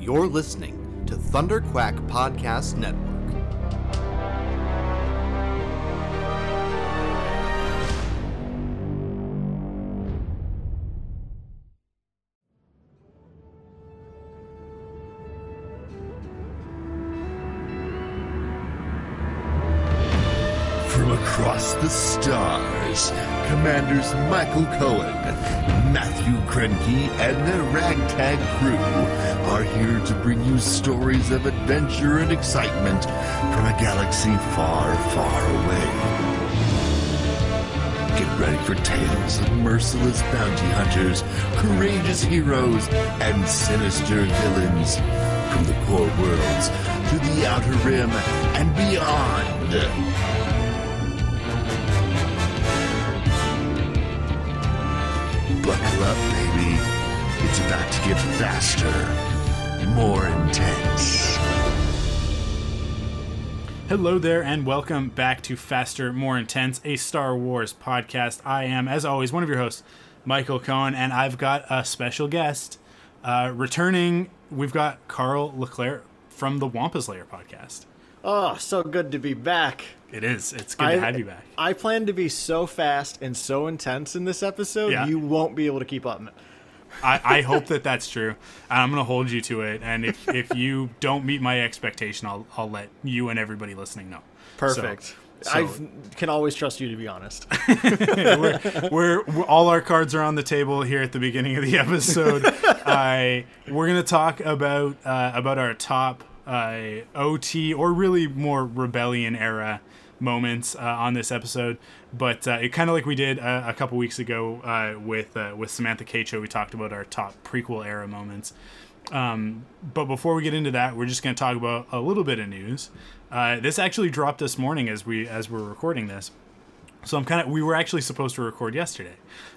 You're listening to Thunder Quack Podcast Network. From across the stars, Commanders Michael Cohen, Matthew Krenke, and their ragtag crew are here to bring you stories of adventure and excitement from a galaxy far, far away. Get ready for tales of merciless bounty hunters, courageous heroes, and sinister villains from the core worlds to the outer rim and beyond. Buckle up, baby. It's about to get faster, more intense. Hello there, and welcome back to Faster, More Intense, a Star Wars podcast. I am, as always, one of your hosts, Michael Cohen, and I've got a special guest uh, returning. We've got Carl Leclerc from the Wampus Layer podcast. Oh, so good to be back. It is. It's good to have you back. I plan to be so fast and so intense in this episode, Yeah. you won't be able to keep up. I, I hope that that's true. And I'm going to hold you to it. And if, if you don't meet my expectation, I'll, I'll let you and everybody listening know. Perfect. So- I can always trust you to be honest. we're, we're, we're- all our cards are on the table here at the beginning of the episode. I we're gonna talk about uh, about our top uh, OT or really more rebellion era moments uh, on this episode. But uh, it kind of like we did uh, a couple weeks ago uh, with uh, with Samantha Cacho, we talked about our top prequel era moments. Um, but before we get into that, we're just going to talk about a little bit of news. Uh, this actually dropped this morning as we as we're recording this. So I'm kind of we were actually supposed to record yesterday,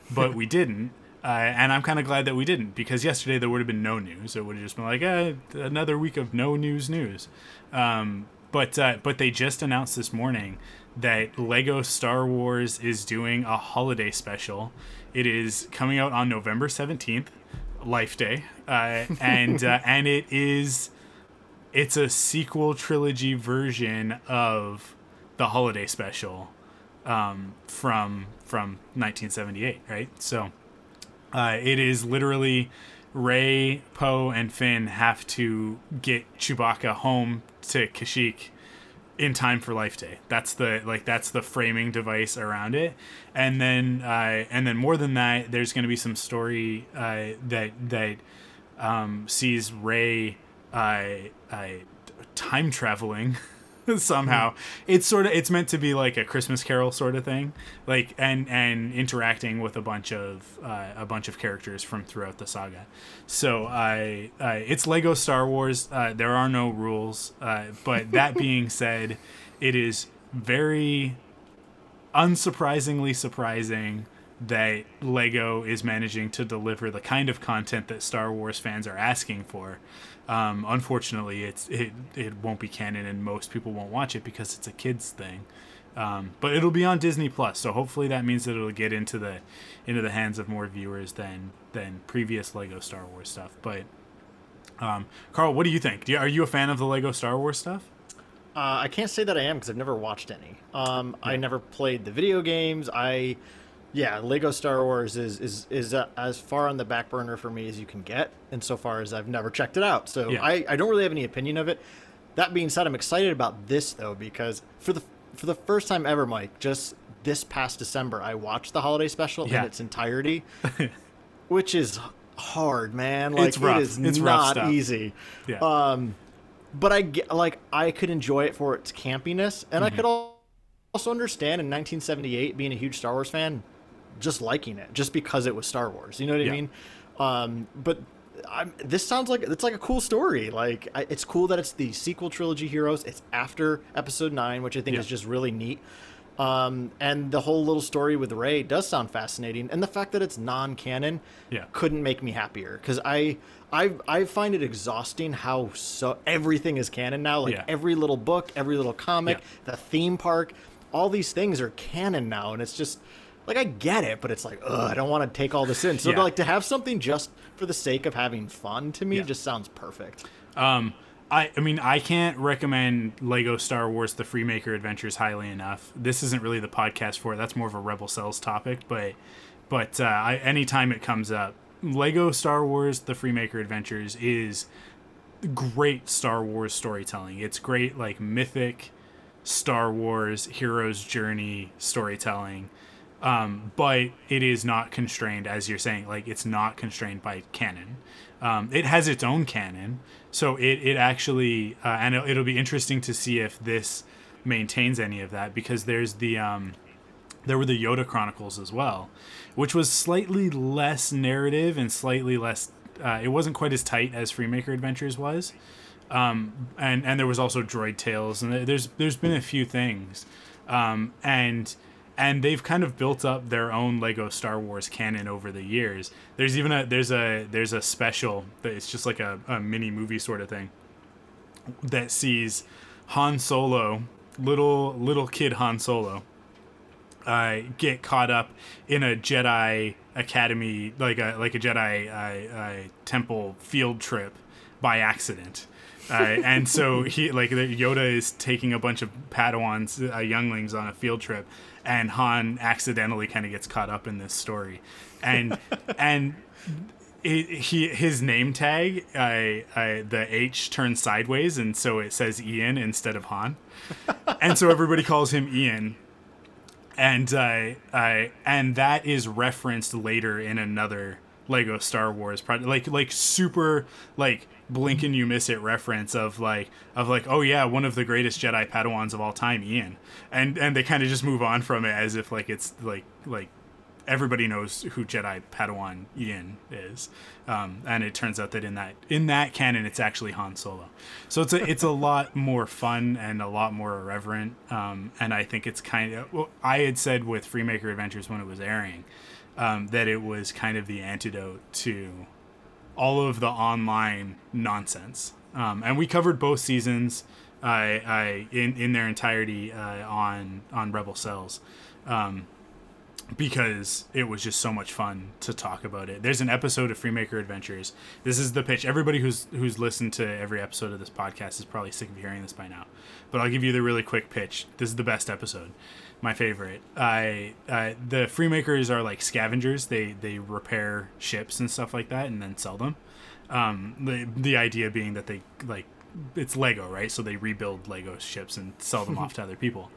but we didn't. Uh, and I'm kind of glad that we didn't because yesterday there would have been no news. It would have just been like eh, another week of no news news. Um, but uh, but they just announced this morning that Lego Star Wars is doing a holiday special. It is coming out on November 17th, Life Day, uh, and uh, and it is it's a sequel trilogy version of the holiday special um, from from 1978, right? So uh, it is literally Rey, Poe, and Finn have to get Chewbacca home to Kashyyyk in time for Life Day. That's the like that's the framing device around it, and then uh, and then more than that, there's going to be some story uh, that that um, sees Rey uh, uh, time traveling somehow. It's sort of it's meant to be like a Christmas Carol sort of thing, like and and interacting with a bunch of uh, a bunch of characters from throughout the saga. So I uh, it's Lego Star Wars. Uh, there are no rules, uh, but that being said, it is very unsurprisingly surprising that Lego is managing to deliver the kind of content that Star Wars fans are asking for. Um, unfortunately, it's it it won't be canon, and most people won't watch it because it's a kids thing. Um, but it'll be on Disney Plus, so hopefully that means that it'll get into the into the hands of more viewers than than previous Lego Star Wars stuff. But um, Carl, what do you think? Do you, are you a fan of the Lego Star Wars stuff? Uh, I can't say that I am because I've never watched any. Um, I never played the video games. I, yeah, Lego Star Wars is is is uh, as far on the back burner for me as you can get, insofar as I've never checked it out. So Yeah. I, I don't really have any opinion of it. That being said, I'm excited about this though because for the for the first time ever, Mike, just this past December, I watched the holiday special Yeah. in its entirety, which is hard, man. Like It's rough. it is It's not easy. Yeah. Um, but I get like I could enjoy it for its campiness, and I Mm-hmm. could also understand in 1978 being a huge Star Wars fan, just liking it just because it was Star Wars. You know what I Yeah. mean? Um, but I'm, this sounds like it's like a cool story. Like I, it's cool that it's the sequel trilogy heroes. It's after Episode Nine, which I think Yeah. is just really neat. Um, and the whole little story with Rey does sound fascinating, and the fact that it's non-canon Yeah. couldn't make me happier because I, I, I find it exhausting how so everything is canon now. Like Yeah. every little book, every little comic, the theme park, all these things are canon now, and it's just like I get it, but it's like, ugh, I don't want to take all this in. So Yeah. like to have something just for the sake of having fun to me Yeah. just sounds perfect. Um, I, I mean, I can't recommend Lego Star Wars: The Freemaker Adventures highly enough. This isn't really the podcast for it. That's more of a Rebel Cells topic, but but uh, I, anytime it comes up, Lego Star Wars: The Freemaker Adventures is great Star Wars storytelling. It's great, like mythic Star Wars hero's journey storytelling. Um, but it is not constrained, as you're saying, like it's not constrained by canon. Um, it has its own canon, so it it actually, uh, and it'll, it'll be interesting to see if this maintains any of that because there's the um, there were the Yoda Chronicles as well, which was slightly less narrative and slightly less. Uh, it wasn't quite as tight as Freemaker Adventures was, um, and and there was also Droid Tales, and there's there's been a few things, um, and and they've kind of built up their own Lego Star Wars canon over the years. There's even a there's a there's a special that it's just like a, a mini movie sort of thing that sees Han Solo, little little kid Han Solo, uh, get caught up in a Jedi Academy, like a like a Jedi uh, uh, temple field trip by accident. Uh, and so he like Yoda is taking a bunch of Padawans, uh, younglings, on a field trip, and Han accidentally kind of gets caught up in this story, and and it, he his name tag, I I the H turns sideways, and so it says Ian instead of Han, and so everybody calls him Ian. And uh, I and that is referenced later in another Lego Star Wars project, like like super like blink and you miss it reference of like of like oh yeah one of the greatest Jedi Padawans of all time Ian and and they kind of just move on from it as if like it's like like everybody knows who Jedi Padawan Ian is, um, and it turns out that in that in that canon, it's actually Han Solo. So it's a it's a lot more fun and a lot more irreverent, um, and I think it's kind of. Well, I had said with Freemaker Adventures when it was airing um, that it was kind of the antidote to all of the online nonsense, um, and we covered both seasons. I, I in in their entirety uh, on on Rebel Cells. Um, because it was just so much fun to talk about it. There's an episode of Freemaker Adventures. This is the pitch. Everybody who's who's listened to every episode of this podcast is probably sick of hearing this by now. But I'll give you the really quick pitch. This is the best episode. My favorite. I uh, the Freemakers are like scavengers. They they repair ships and stuff like that and then sell them. Um, the the idea being that they like it's Lego, right? So they rebuild Lego ships and sell them off to other people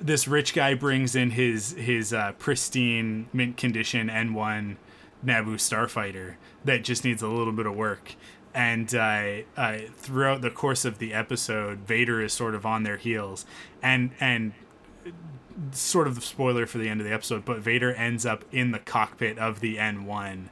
this rich guy brings in his his uh, pristine mint condition N1 Naboo starfighter that just needs a little bit of work. And uh, uh, throughout the course of the episode, Vader is sort of on their heels, and and sort of the spoiler for the end of the episode, but Vader ends up in the cockpit of the N1,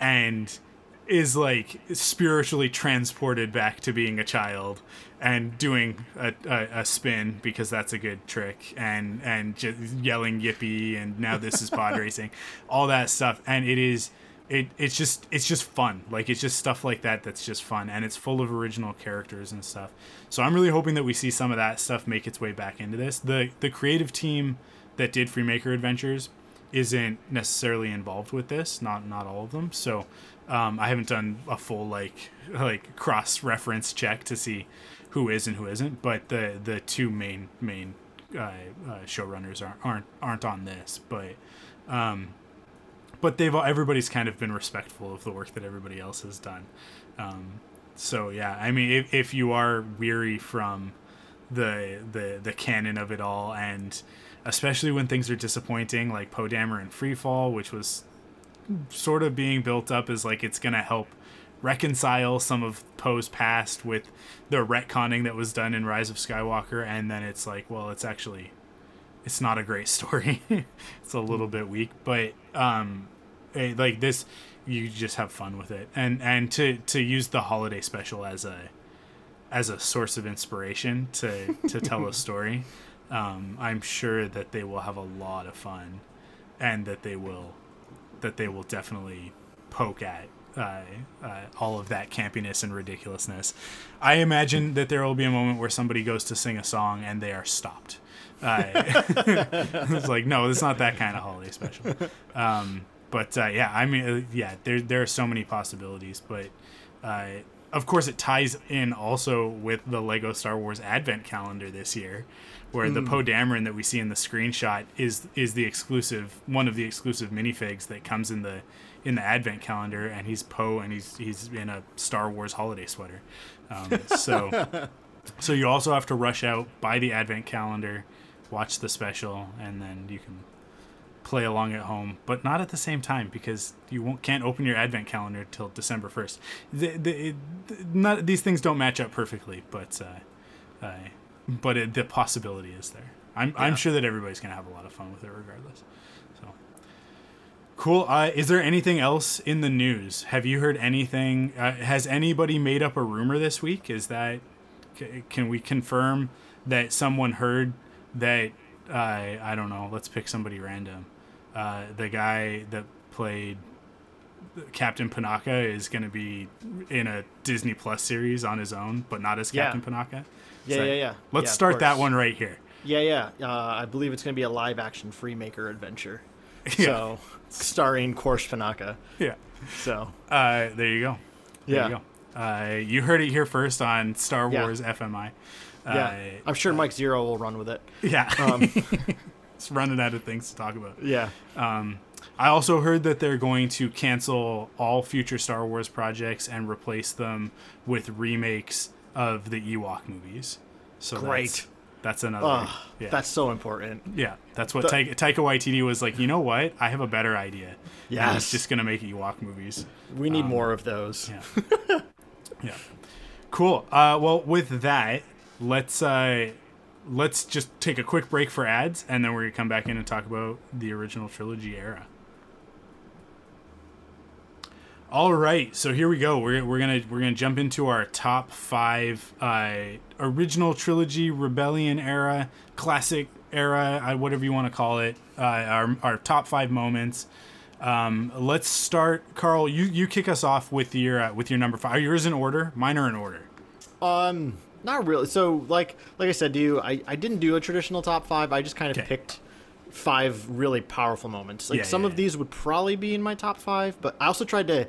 and is like spiritually transported back to being a child and doing a, a, a spin because that's a good trick and and just yelling yippee and now this is pod racing all that stuff. And it is it it's just it's just fun. Like it's just stuff like that that's just fun and it's full of original characters and stuff. So i'm really hoping that we see some of that stuff make its way back into this. The the creative team that did freemaker adventures isn't necessarily involved with this not not all of them. So um, i haven't done a full like like cross reference check to see who is and who isn't but the the two main main uh, uh, showrunners aren't, aren't aren't on this. But um but they've everybody's kind of been respectful of the work that everybody else has done. Um so yeah i mean if, if you are weary from the the the canon of it all and especially when things are disappointing like Poe Dameron and Freefall which was sort of being built up as like it's gonna help reconcile some of Poe's past with the retconning that was done in Rise of Skywalker and then it's like well it's actually it's not a great story. It's a little bit weak but um eh, like this you just have fun with it. And and to to use the holiday special as a as a source of inspiration to to tell a story um i'm sure that they will have a lot of fun and that they will that they will definitely poke at uh, uh, all of that campiness and ridiculousness. I imagine that there will be a moment where somebody goes to sing a song and they are stopped it's like no, it's not that kind of holiday special. Um, but uh, yeah, I mean, uh, yeah, there there are so many possibilities, but uh, of course it ties in also with the Lego Star Wars Advent calendar this year, where the Poe Dameron that we see in the screenshot is is the exclusive one of the exclusive minifigs that comes in the in the Advent calendar, and he's Poe and he's he's in a Star Wars holiday sweater. Um, so so you also have to rush out, buy the Advent calendar, watch the special, and then you can play along at home, but not at the same time because you won't can't open your Advent calendar till December first. The, the, it, not these things don't match up perfectly, but uh, uh, but it, the possibility is there. I'm I'm sure that everybody's gonna have a lot of fun with it regardless. So cool. Uh, is there anything else in the news? Have you heard anything? Uh, has anybody made up a rumor this week? Is that c- can we confirm that someone heard that? Uh, I don't know. Let's pick somebody random. Uh, the guy that played Captain Panaka is going to be in a Disney Plus series on his own, but not as Yeah. Captain Panaka. Yeah, So yeah, yeah. Let's Yeah, start that one right here. Yeah, yeah. Uh, I believe it's going to be a live action Freemaker adventure. Yeah. So, starring Korsh Panaka. Yeah. So, Uh, there you go. There Yeah. you go. Uh, you heard it here first on Star Yeah. Wars FMI. Uh, yeah. I'm sure Mike Zeroh will run with it. Yeah. Um, it's running out of things to talk about. yeah. I also heard that they're going to cancel all future Star Wars projects and replace them with remakes of the Ewok movies. So Great. That's, that's another. Yeah. That's so important. yeah. That's what the- Taika, Taika Waititi was like. You know what? I have a better idea. Yeah. He's just gonna make Ewok movies. We need more of those. Um, Yeah. yeah. Cool. Uh, well, with that, let's uh, let's just take a quick break for ads, and then we're gonna come back in and talk about the original trilogy era. All right, so here we go. We're, we're gonna we're gonna jump into our top five uh, original trilogy, rebellion era, classic era, uh, whatever you want to call it. Uh, our our top five moments. Um, let's start, Carl. You you kick us off with your uh, with your number five. Are yours in order? Mine are in order. Um, not really. So, like, like I said to you, I, I didn't do a traditional top five. I just kind of Okay. picked five really powerful moments. Like Yeah, some yeah, of yeah. these would probably be in my top five, but I also tried to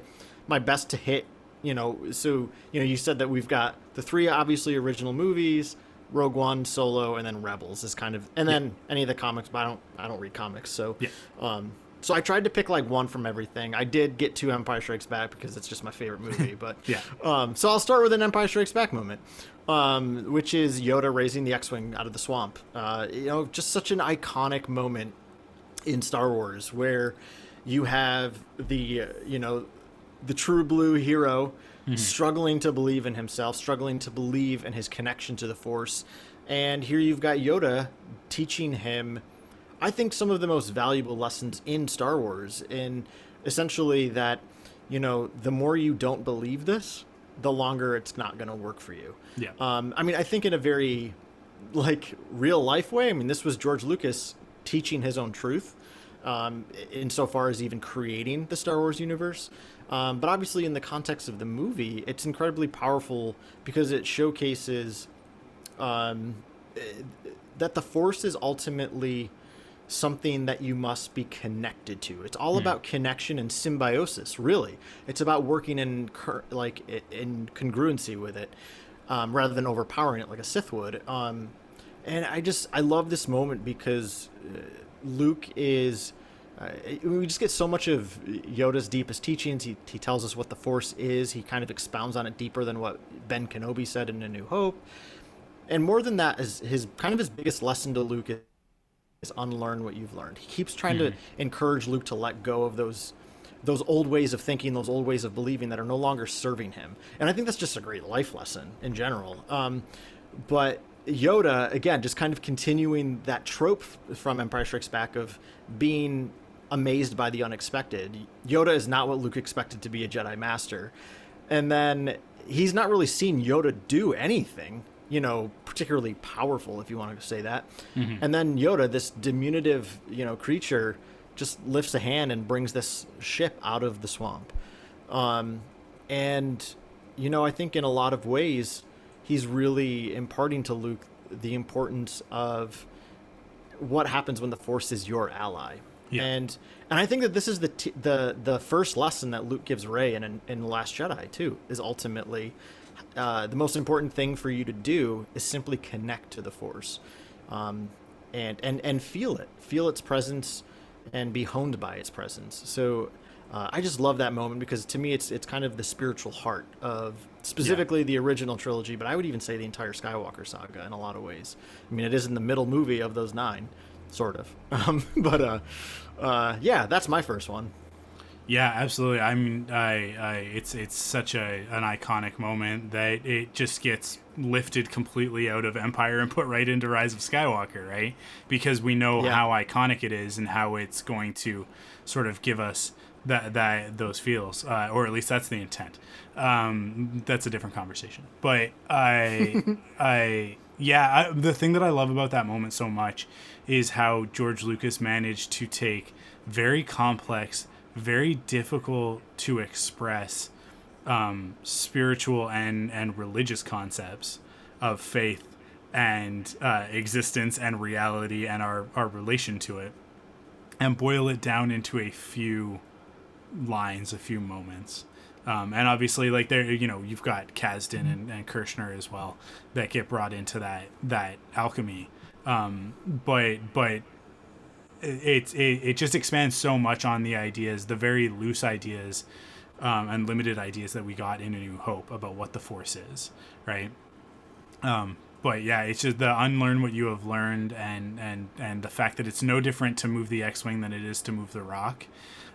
my best to hit. You know, so you know, you said that we've got the three obviously original movies, Rogue One, Solo, and then Rebels is kind of, and then any of the comics. But I don't I don't read comics, so um. So I tried to pick like one from everything. I did get two Empire Strikes Back because it's just my favorite movie, but Yeah. um, so I'll start with an Empire Strikes Back moment, um, which is Yoda raising the X-wing out of the swamp. Uh, you know, just such an iconic moment in Star Wars where you have the uh, you know the true blue hero struggling to believe in himself, struggling to believe in his connection to the Force, and here you've got Yoda teaching him. I think some of the most valuable lessons in Star Wars, in essentially that, you know, the more you don't believe this, the longer it's not going to work for you. Yeah. Um, I mean, I think in a very like real life way. I mean, this was George Lucas teaching his own truth, um, insofar as even creating the Star Wars universe. Um, but obviously, in the context of the movie, it's incredibly powerful because it showcases um, eh, that the Force is ultimately something that you must be connected to. It's all about connection and symbiosis. Really, it's about working in like in congruency with it, um, rather than overpowering it like a Sith would. Um, and I just I love this moment because uh, Luke is. Uh, we just get so much of Yoda's deepest teachings. He, he tells us what the Force is. He kind of expounds on it deeper than what Ben Kenobi said in A New Hope. And more than that, is his kind of his biggest lesson to Luke is, unlearn what you've learned. He keeps trying to encourage Luke to let go of those those old ways of thinking, those old ways of believing that are no longer serving him. And I think that's just a great life lesson in general. Um, but Yoda, again, just kind of continuing that trope from Empire Strikes Back of being amazed by the unexpected. Yoda is not what Luke expected to be a Jedi Master. And then he's not really seen Yoda do anything, you know, particularly powerful, if you want to say that. And then Yoda, this diminutive, you know, creature, just lifts a hand and brings this ship out of the swamp. Um, and, you know, I think in a lot of ways, he's really imparting to Luke the importance of what happens when the Force is your ally. Yeah. And and I think that this is the t- the the first lesson that Luke gives Rey in in, in Last Jedi too is ultimately uh, the most important thing for you to do is simply connect to the Force, um, and and and feel it, feel its presence, and be honed by its presence. So. Uh, I just love that moment because to me it's it's kind of the spiritual heart of specifically the original trilogy, but I would even say the entire Skywalker saga in a lot of ways. I mean, it is in the middle movie of those nine, sort of. Um, but uh, uh, yeah, that's my first one. Yeah, absolutely. I mean, I, I it's it's such a an iconic moment that it just gets lifted completely out of Empire and put right into Rise of Skywalker, right? Because we know Yeah. how iconic it is and how it's going to sort of give us that that those feels, uh, or at least that's the intent. Um, that's a different conversation. But I, I, yeah, I, the thing that I love about that moment so much is how George Lucas managed to take very complex, very difficult to express um, spiritual and and religious concepts of faith and uh, existence and reality and our our relation to it, and boil it down into a few lines, a few moments. Um, and obviously, like there, you know, you've got Kasdan and, and Kershner as well that get brought into that that alchemy. Um, but but it, it it just expands so much on the ideas, the very loose ideas um, and limited ideas that we got in A New Hope about what the Force is, right? Um, but yeah, it's just the unlearn what you have learned, and and and the fact that it's no different to move the X-wing than it is to move the Rock.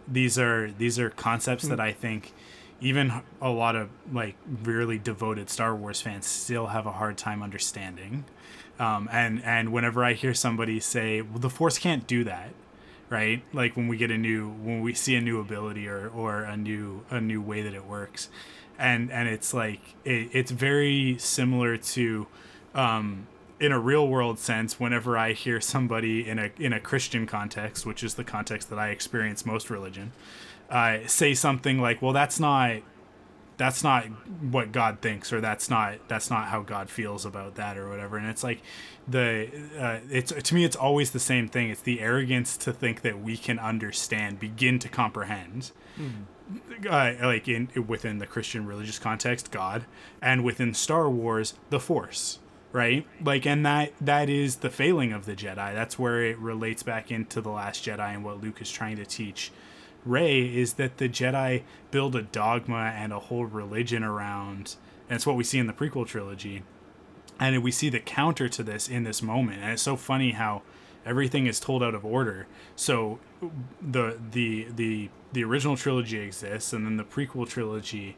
These are these are concepts that I think even a lot of like really devoted Star Wars fans still have a hard time understanding. Um, and and whenever I hear somebody say, "Well, the Force can't do that," right? Like when we get a new, when we see a new ability or or a new a new way that it works, and and it's like it, it's very similar to. Um, in a real world sense, whenever I hear somebody in a in a Christian context, which is the context that I experience most religion, uh, say something like, "Well, that's not that's not what God thinks, or that's not that's not how God feels about that, or whatever." And it's like the uh, it's to me, it's always the same thing. It's the arrogance to think that we can understand, begin to comprehend. Uh, like in within the Christian religious context, God, and within Star Wars, the Force, right? Like, and that that is the failing of the Jedi. That's where it relates back into the Last Jedi and what Luke is trying to teach Rey is that the Jedi build a dogma and a whole religion around, and it's what we see in the prequel trilogy. And we see the counter to this in this moment. And it's so funny how everything is told out of order. So the the the the original trilogy exists, and then the prequel trilogy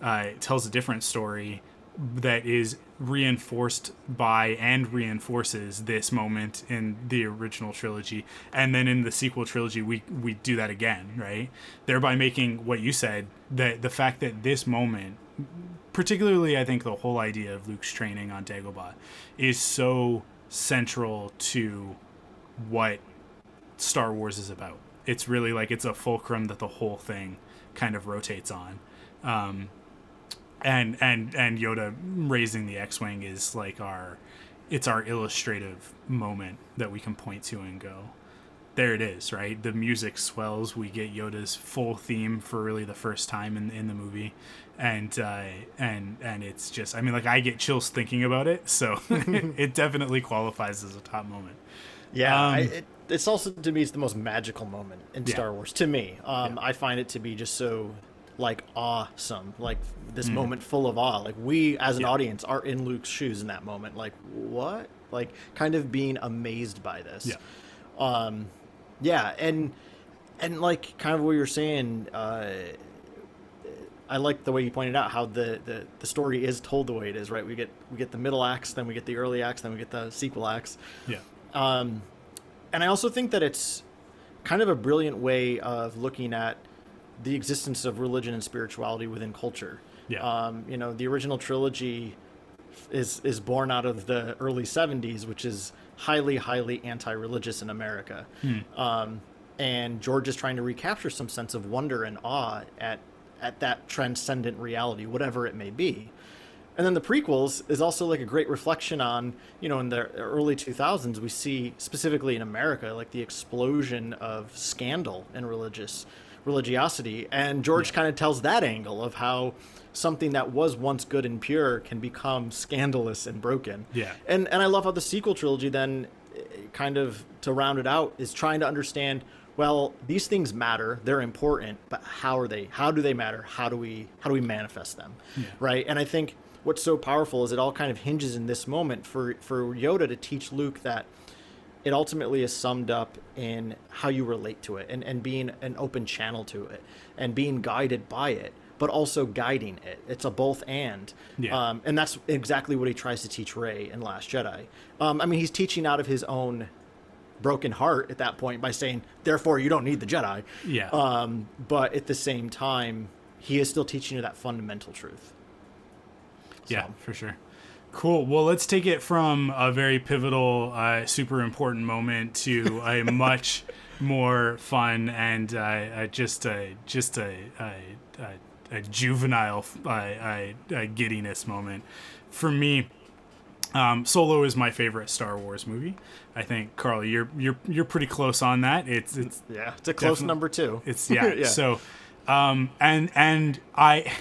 uh, tells a different story that is reinforced by and reinforces this moment in the original trilogy. And then in the sequel trilogy we we do that again right? Thereby making what you said that the fact that this moment particularly i think the whole idea of luke's training on dagobah is so central to what star wars is about. It's really like it's a fulcrum that the whole thing kind of rotates on. Um, and and and Yoda raising the X-wing is like our it's our illustrative moment that we can point to and go there it is right the music swells we get Yoda's full theme for really the first time in in the movie and uh, and and it's just I mean like I get chills thinking about it so it definitely qualifies as a top moment Yeah, Um, I, it, it's also to me it's the most magical moment in Yeah. Star Wars. To me, um, Yeah. I find it to be just so like awesome, like this Mm. moment full of awe. Like we as an Yeah. audience are in Luke's shoes in that moment. Like what? Like kind of being amazed by this. Yeah. Um, yeah, and and like kind of what you're saying. Uh, I like the way you pointed out how the, the, the story is told the way it is, right? We get we get the middle acts, then we get the early acts, then we get the sequel acts. yeah Um, and I also think that it's kind of a brilliant way of looking at the existence of religion and spirituality within culture. Yeah. Um, you know, the original trilogy is is born out of the early '70s, which is highly, highly anti-religious in America. Um, and George is trying to recapture some sense of wonder and awe at at that transcendent reality, whatever it may be. and then the prequels is also like a great reflection on you know in the early 2000s we see specifically in america like the explosion of scandal and religious religiosity. And george Yeah. kind of tells that angle of how something that was once good and pure can become scandalous and broken. Yeah. and and i love how the sequel trilogy then kind of to round it out is trying to understand well these things matter they're important but how are they how do they matter? How do we how do we manifest them? Right? And i think what's so powerful is it all kind of hinges in this moment for for yoda to teach luke that it ultimately is summed up in how you relate to it and, and being an open channel to it and being guided by it but also guiding it it's a both and Yeah. um, and that's exactly what he tries to teach rey in last jedi um, i mean he's teaching out of his own broken heart at that point by saying therefore you don't need the jedi Yeah. um, but at the same time he is still teaching you that fundamental truth Yeah, for sure. Cool. Well, let's take it from a very pivotal, uh, super important moment to a much more fun and uh, uh, just a just a a, a, a juvenile uh, uh, giddiness moment. For me, um, Solo is my favorite Star Wars movie. I think Carl, you're you're you're pretty close on that. It's it's yeah it's a close number two it's yeah. So, um, and and I,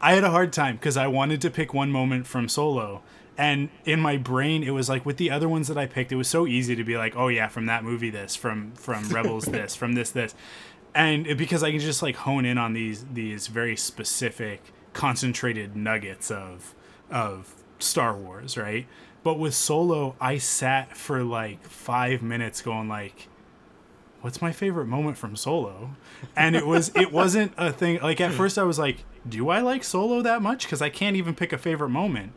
I had a hard time because I wanted to pick one moment from Solo, and in my brain it was like with the other ones that I picked, it was so easy to be like, oh yeah, from that movie, this, from from Rebels, this, from this, this, and it, because I can just like hone in on these these very specific, concentrated nuggets of of Star Wars, right? But with Solo, I sat for like five minutes going like what's my favorite moment from solo? And it was it wasn't a thing like at first i was like do i like solo that much? Because i can't even pick a favorite moment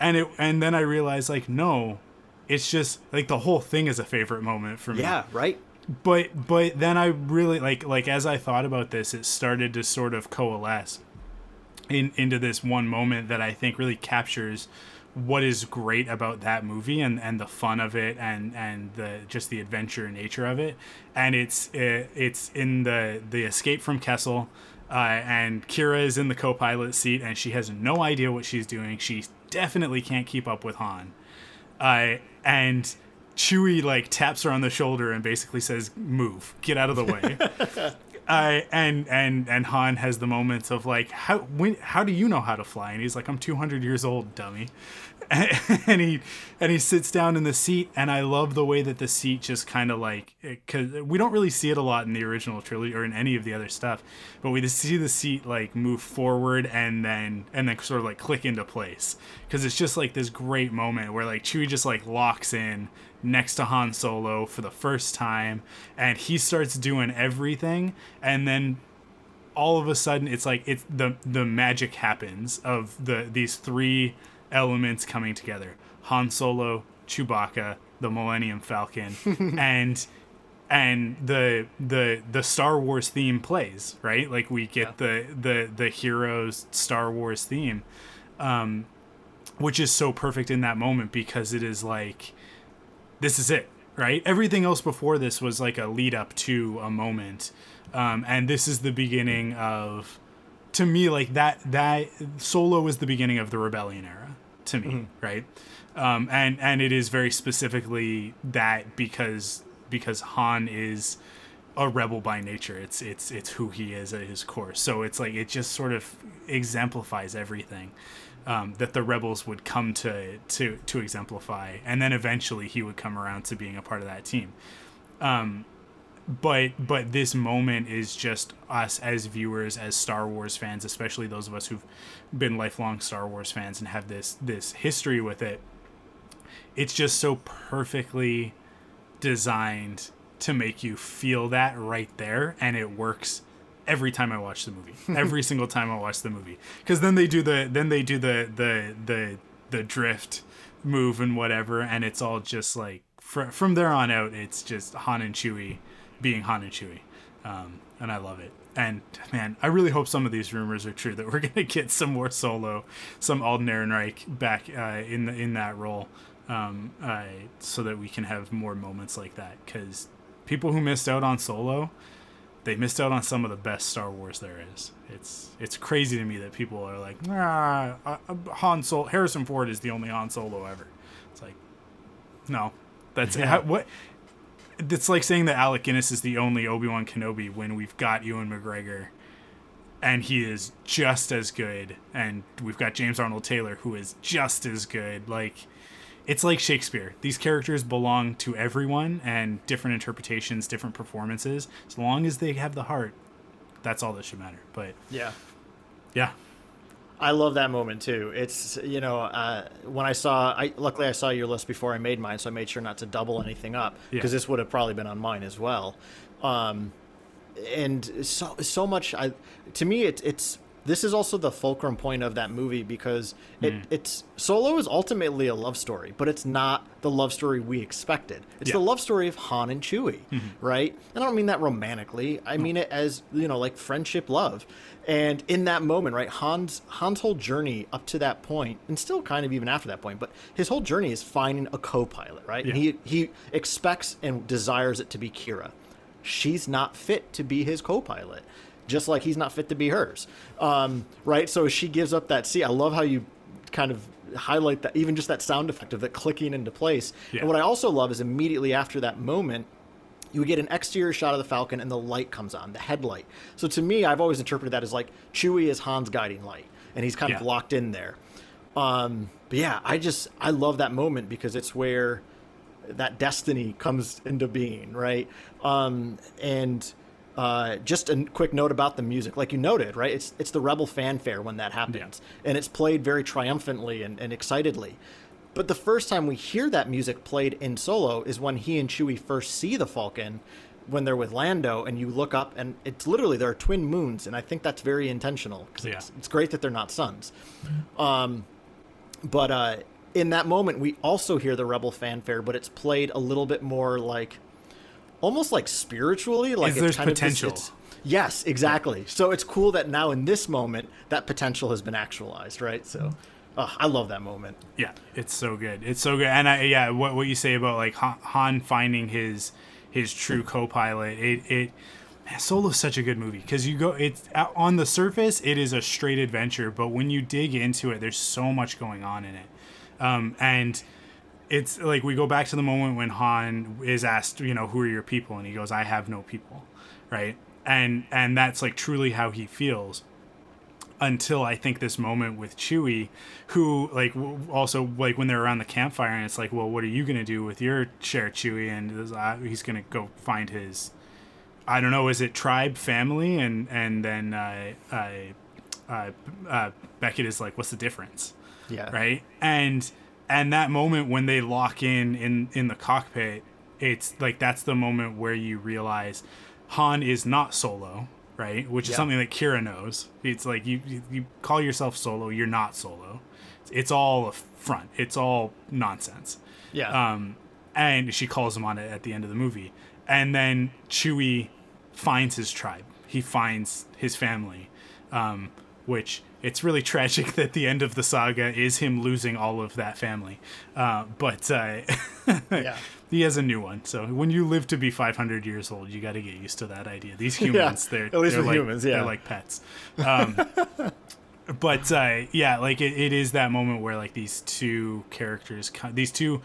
and it and then i realized like no it's just like the whole thing is a favorite moment for me. Yeah right. But but then i really like like as i thought about this it started to sort of coalesce in, into this one moment that i think really captures what is great about that movie and, and the fun of it and and the just the adventure nature of it. And it's uh, it's in the the escape from Kessel uh, and Qi'ra is in the co-pilot seat and she has no idea what she's doing she definitely can't keep up with Han uh, and Chewie like taps her on the shoulder and basically says move get out of the way uh, and and and Han has the moments of like how when how do you know how to fly? And he's like, I'm 200 years old, dummy. And, he and he sits down in the seat, and I love the way that the seat just kind of like because we don't really see it a lot in the original trilogy or in any of the other stuff, but we just see the seat like move forward and then and then sort of like click into place. Because it's just like this great moment where like Chewie just like locks in next to Han Solo for the first time and he starts doing everything and then all of a sudden it's like it's the the magic happens of the these three elements coming together. Han Solo Chewbacca the Millennium Falcon and and the the the Star Wars theme plays right? Like we get the the the heroes Star Wars theme um which is so perfect in that moment because it is like this is it right? Everything else before this was like a lead up to a moment um, and this is the beginning of to me like that that solo is the beginning of the rebellion era to me right? Um, and and it is very specifically that because because han is a rebel by nature. It's it's it's who he is at his core. So it's like it just sort of exemplifies everything um, that the rebels would come to to to exemplify, and then eventually he would come around to being a part of that team. Um, but but this moment is just us as viewers, as Star Wars fans, especially those of us who've been lifelong Star Wars fans and have this this history with it. It's just so perfectly designed to make you feel that right there, and it works every time I watch the movie. Every single time I watch the movie, because then they do the then they do the the the the drift move and whatever, and it's all just like fr- from there on out, it's just Han and Chewie being Han and Chewie, um, and I love it. And man, I really hope some of these rumors are true that we're gonna get some more Solo, some Alden Ehrenreich back uh, in the, in that role, um, uh, so that we can have more moments like that. Because people who missed out on Solo, they missed out on some of the best Star Wars there is. It's it's crazy to me that people are like, ah, Han Solo, Harrison Ford is the only Han Solo ever. It's like, no, that's how, what. It's like saying that Alec Guinness is the only Obi Wan Kenobi when we've got Ewan McGregor, and he is just as good, and we've got James Arnold Taylor who is just as good. Like, it's like Shakespeare. These characters belong to everyone, and different interpretations, different performances. As long as they have the heart, that's all that should matter. But Yeah. yeah, I love that moment too. It's you know uh, when I saw, I luckily I saw your list before I made mine, so I made sure not to double anything up Yeah. because this would have probably been on mine as well. Um, and so so much. I to me it, it's this is also the fulcrum point of that movie because it, Mm. it's Solo is ultimately a love story, but it's not the love story we expected. It's Yeah. Mm-hmm. the love story of Han and Chewie, right? And I don't mean that romantically. I mean it as you know, like friendship, love. And in that moment, right, Han's Han's whole journey up to that point, and still kind of even after that point, but his whole journey is finding a co-pilot, right? And he he expects and desires it to be Qi'ra. She's not fit to be his co-pilot, just like he's not fit to be hers, um, right? So she gives up that seat. I love how you kind of highlight that, even just that sound effect of it clicking into place. Yeah. And what I also love is immediately after that moment, you get an exterior shot of the Falcon and the light comes on, the headlight. So to me, I've always interpreted that as like Chewie is Han's guiding light, and he's kind of locked in there. Um, but yeah, I just I love that moment because it's where that destiny comes into being, right? Um, and uh, just a quick note about the music, like you noted, right? It's it's the rebel fanfare when that happens, and it's played very triumphantly and, and excitedly. But the first time we hear that music played in Solo is when he and Chewie first see the Falcon, when they're with Lando, and you look up, and it's literally there are twin moons, and I think that's very intentional because Yeah. it's, it's great that they're not suns. Um, but uh, in that moment, we also hear the Rebel fanfare, but it's played a little bit more like, almost like spiritually. Like it's there's kind of this- potential. it's- yes, exactly. So it's cool that now in this moment, that potential has been actualized, right? So, oh, I love that moment. Yeah, it's so good. It's so good. And I yeah, what what you say about like Han, finding his his true co-pilot. It it man, Solo's such a good movie because you go it's on the surface it is a straight adventure, but when you dig into it, there's so much going on in it. Um, and it's like we go back to the moment when Han is asked, you know, who are your people, and he goes, I have no people, right? And and that's like truly how he feels until I think this moment with Chewie, who like also like when they're around the campfire and it's like, well, what are you gonna do with your share, Chewie? And uh, he's gonna go find his, I don't know, is it tribe, family, and and then uh, uh, uh, uh, Beckett is like, what's the difference? Yeah. right and and that moment when they lock in in in the cockpit it's like that's the moment where you realize han is not solo right which is Yeah. something that qi'ra knows it's like you you- you call yourself solo you're not solo it's all a front it's all nonsense Yeah. um, and she calls him on it at the end of the movie. And then Chewie finds his tribe. He finds his family, um, which it's really tragic that the end of the saga is him losing all of that family. Uh, but uh, yeah. he has a new one. So when you live to be 500 years old, you got to get used to that idea. These humans, they're at least they're like, humans, yeah. they're like pets. Um, but uh, yeah, like it, it is that moment where like these two characters, these two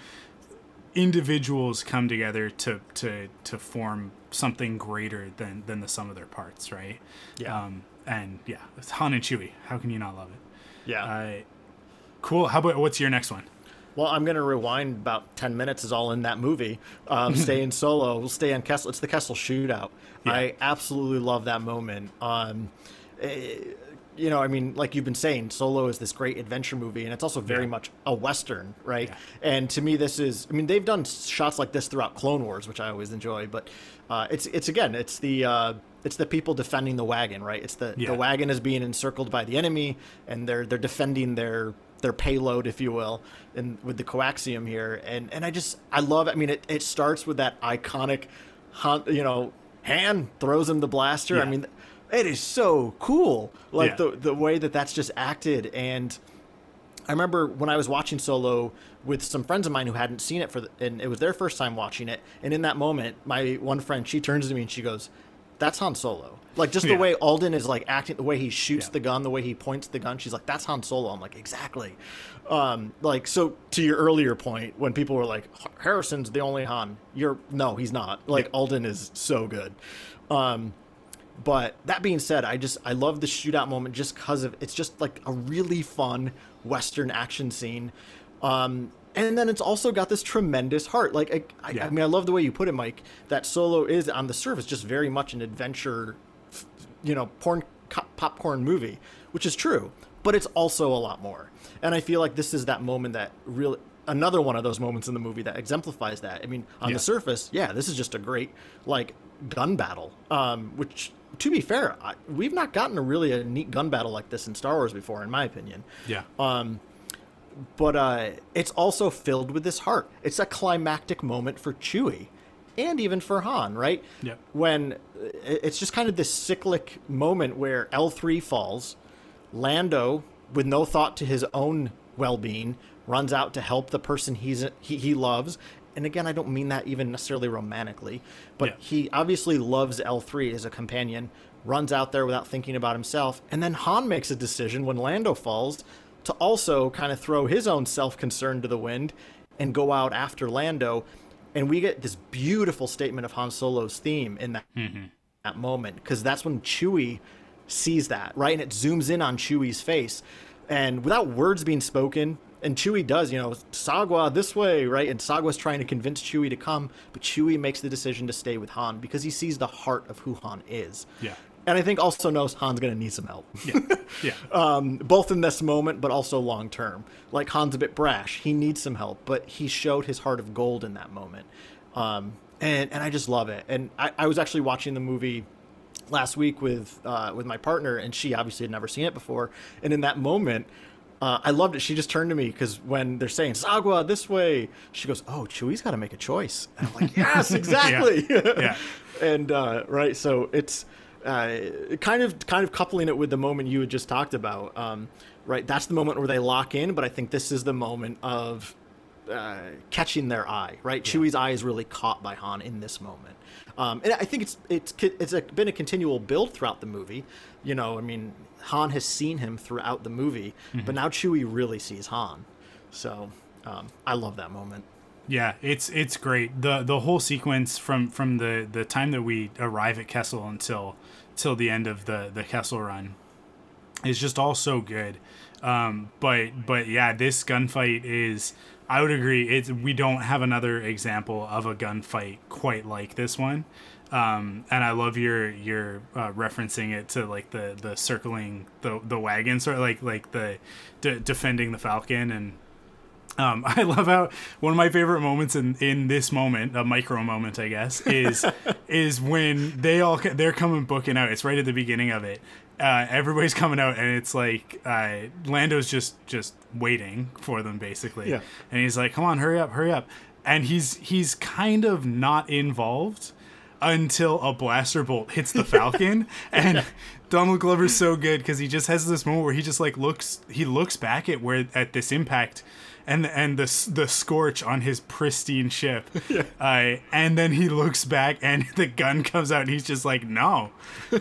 individuals come together to to to form something greater than than the sum of their parts, right? Yeah. Um, and yeah, it's Han and Chewie. How can you not love it? Yeah. Uh, cool. How about what's your next one? Well, I'm going to rewind about 10 minutes, is all in that movie. Um, stay in solo. We'll stay on Kessel. It's the Kessel shootout. I absolutely love that moment. Um, eh, you know, I mean, like you've been saying, Solo is this great adventure movie, and it's also very Yeah. much a Western, right? Yeah. And to me, this is, I mean, they've done shots like this throughout Clone Wars, which I always enjoy, but uh, it's, it's again, it's the, uh, it's the people defending the wagon, right? It's the, Yeah. the wagon is being encircled by the enemy, and they're, they're defending their, their payload, if you will, and with the coaxium here. And and I just I love. I mean, it, it starts with that iconic. You know, Han throws him the blaster. I mean, it is so cool. Like Yeah. the the way that that's just acted. And I remember when I was watching Solo with some friends of mine who hadn't seen it for, the, and it was their first time watching it. And in that moment, my one friend she turns to me and she goes. that's Han Solo. Like just Yeah. the way Alden is like acting, the way he shoots Yeah. the gun, the way he points the gun. She's like, "That's Han Solo." I'm like, exactly. Um, like so to your earlier point, when people were like, "Harrison's the only Han," you're no, he's not. Like Alden is so good. Um, but that being said, I just I love the shootout moment just because of it's just like a really fun Western action scene. Um, and then it's also got this tremendous heart. Like I, I, Yeah. I mean, I love the way you put it, Mike. That Solo is on the surface just very much an adventure, you know, porn co- popcorn movie, which is true. But it's also a lot more. And I feel like this is that moment that really another one of those moments in the movie that exemplifies that. I mean, on Yeah. the surface, yeah, this is just a great like gun battle. Um, which, to be fair, I, we've not gotten a really a neat gun battle like this in Star Wars before, in my opinion. Yeah. Um, But uh, it's also filled with this heart. It's a climactic moment for Chewie, and even for Han, right? Yep. When uh, it's just kind of this cyclic moment where L three falls, Lando, with no thought to his own well-being, runs out to help the person he's he, he loves. And again, I don't mean that even necessarily romantically, but Yeah. he obviously loves L3 as a companion, runs out there without thinking about himself. And then Han makes a decision when Lando falls to also kind of throw his own self concern to the wind and go out after Lando. And we get this beautiful statement of Han Solo's theme in that, mm-hmm. that moment because that's when Chewie sees that, right? And it zooms in on Chewie's face. And without words being spoken, and Chewie does, you know, Sagwa this way, right? And Sagwa's trying to convince Chewie to come, but Chewie makes the decision to stay with Han because he sees the heart of who Han is. Yeah. And I think also knows Han's going to need some help. Yeah. Yeah. um, both in this moment, but also long term. Like Han's a bit brash; he needs some help, but he showed his heart of gold in that moment, um, and and I just love it. And I, I was actually watching the movie last week with uh, with my partner, and she obviously had never seen it before. And in that moment, uh, I loved it. She just turned to me because when they're saying "Sagwa this way," she goes, "Oh, Chewie's got to make a choice." And I'm like, "Yes, exactly." Yeah. and uh, right, so it's uh, kind of kind of coupling it with the moment you had just talked about. Um, right, that's the moment where they lock in, but I think this is the moment of uh, catching their eye. Right, Chewie's eye is really caught by Han in this moment, um, and I think it's it's it's a, been a continual build throughout the movie. You know, I mean, Han has seen him throughout the movie, but now Chewie really sees Han. So um, I love that moment. Yeah, it's it's great. the The whole sequence from from the the time that we arrive at Kessel until till the end of the the Kessel run is just all so good. Um, but but yeah, this gunfight is. I would agree. It's we don't have another example of a gunfight quite like this one. Um, and I love your your uh, referencing it to like the the circling the the wagon, sort of like like the de- defending the Falcon and um, I love how one of my favorite moments in, in this moment, a micro moment, I guess, is is when they all they're coming booking out. It's right at the beginning of it. Uh, everybody's coming out, and it's like uh, Lando's just just waiting for them, basically. Yeah. And he's like, "Come on, hurry up, hurry up!" And he's he's kind of not involved until a blaster bolt hits the Falcon, and Donald Glover's so good because he just has this moment where he just like looks he looks back at where at this impact and and the the scorch on his pristine ship, uh, and then he looks back and the gun comes out and he's just like no,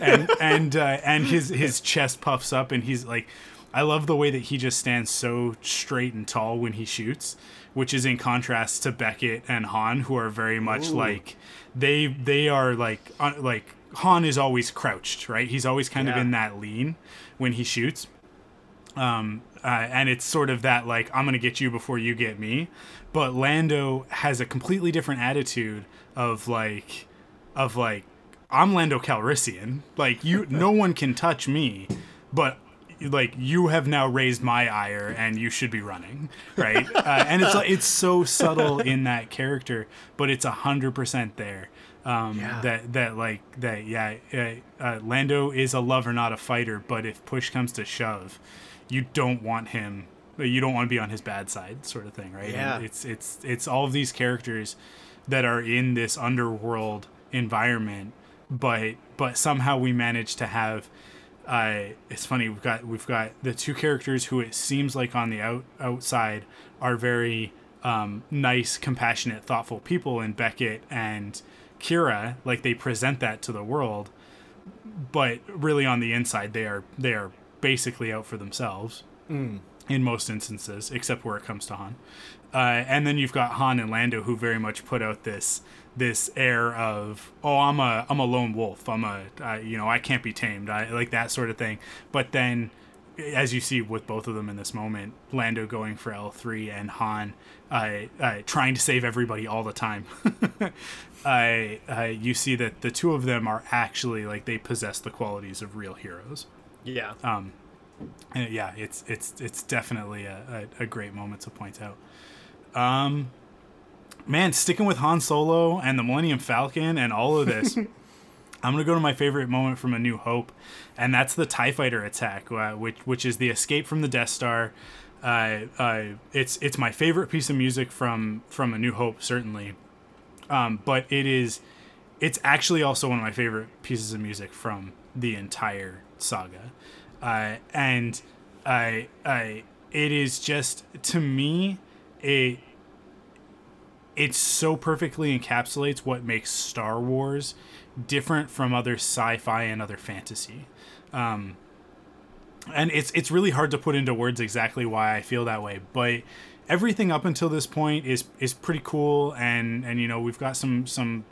and and uh, and his his chest puffs up and he's like, I love the way that he just stands so straight and tall when he shoots, which is in contrast to Beckett and Han who are very much like they they are like uh, like Han is always crouched right he's always kind of in that lean when he shoots um, uh, and it's sort of that like I'm gonna get you before you get me. But Lando has a completely different attitude of like, of like, I'm Lando Calrissian. Like you, no one can touch me, but like you have now raised my ire and you should be running right uh, and it's like it's so subtle in that character but it's a hundred percent there um Yeah. that that like that yeah uh, uh, lando is a lover not a fighter but if push comes to shove you don't want him you don't want to be on his bad side sort of thing right And Yeah. it's it's it's all of these characters that are in this underworld environment but but somehow we manage to have uh, it's funny we've got we've got the two characters who it seems like on the out, outside are very um, nice, compassionate, thoughtful people in Beckett and Qi'ra. Like they present that to the world, but really on the inside they are they are basically out for themselves in most instances, except where it comes to Han. Uh, and then you've got Han and Lando who very much put out this this air of oh I'm a I'm a lone wolf I'm a uh, you know I can't be tamed I like that sort of thing. But then as you see with both of them in this moment, Lando going for L3 and Han uh, uh, trying to save everybody all the time. I uh, you see that the two of them are actually like they possess the qualities of real heroes. Yeah. Um, yeah, it's it's it's definitely a, a, a great moment to point out. Um, man, sticking with Han Solo and the Millennium Falcon and all of this. I'm gonna go to my favorite moment from A New Hope, and that's the Tie Fighter attack, uh, which which is the escape from the Death Star. Uh, uh, it's it's my favorite piece of music from from A New Hope, certainly. Um, but it is, it's actually also one of my favorite pieces of music from the entire saga, uh, and I I it is just to me a it so perfectly encapsulates what makes Star Wars different from other sci-fi and other fantasy. Um, and it's it's really hard to put into words exactly why I feel that way, but everything up until this point is is pretty cool and and you know, we've got some some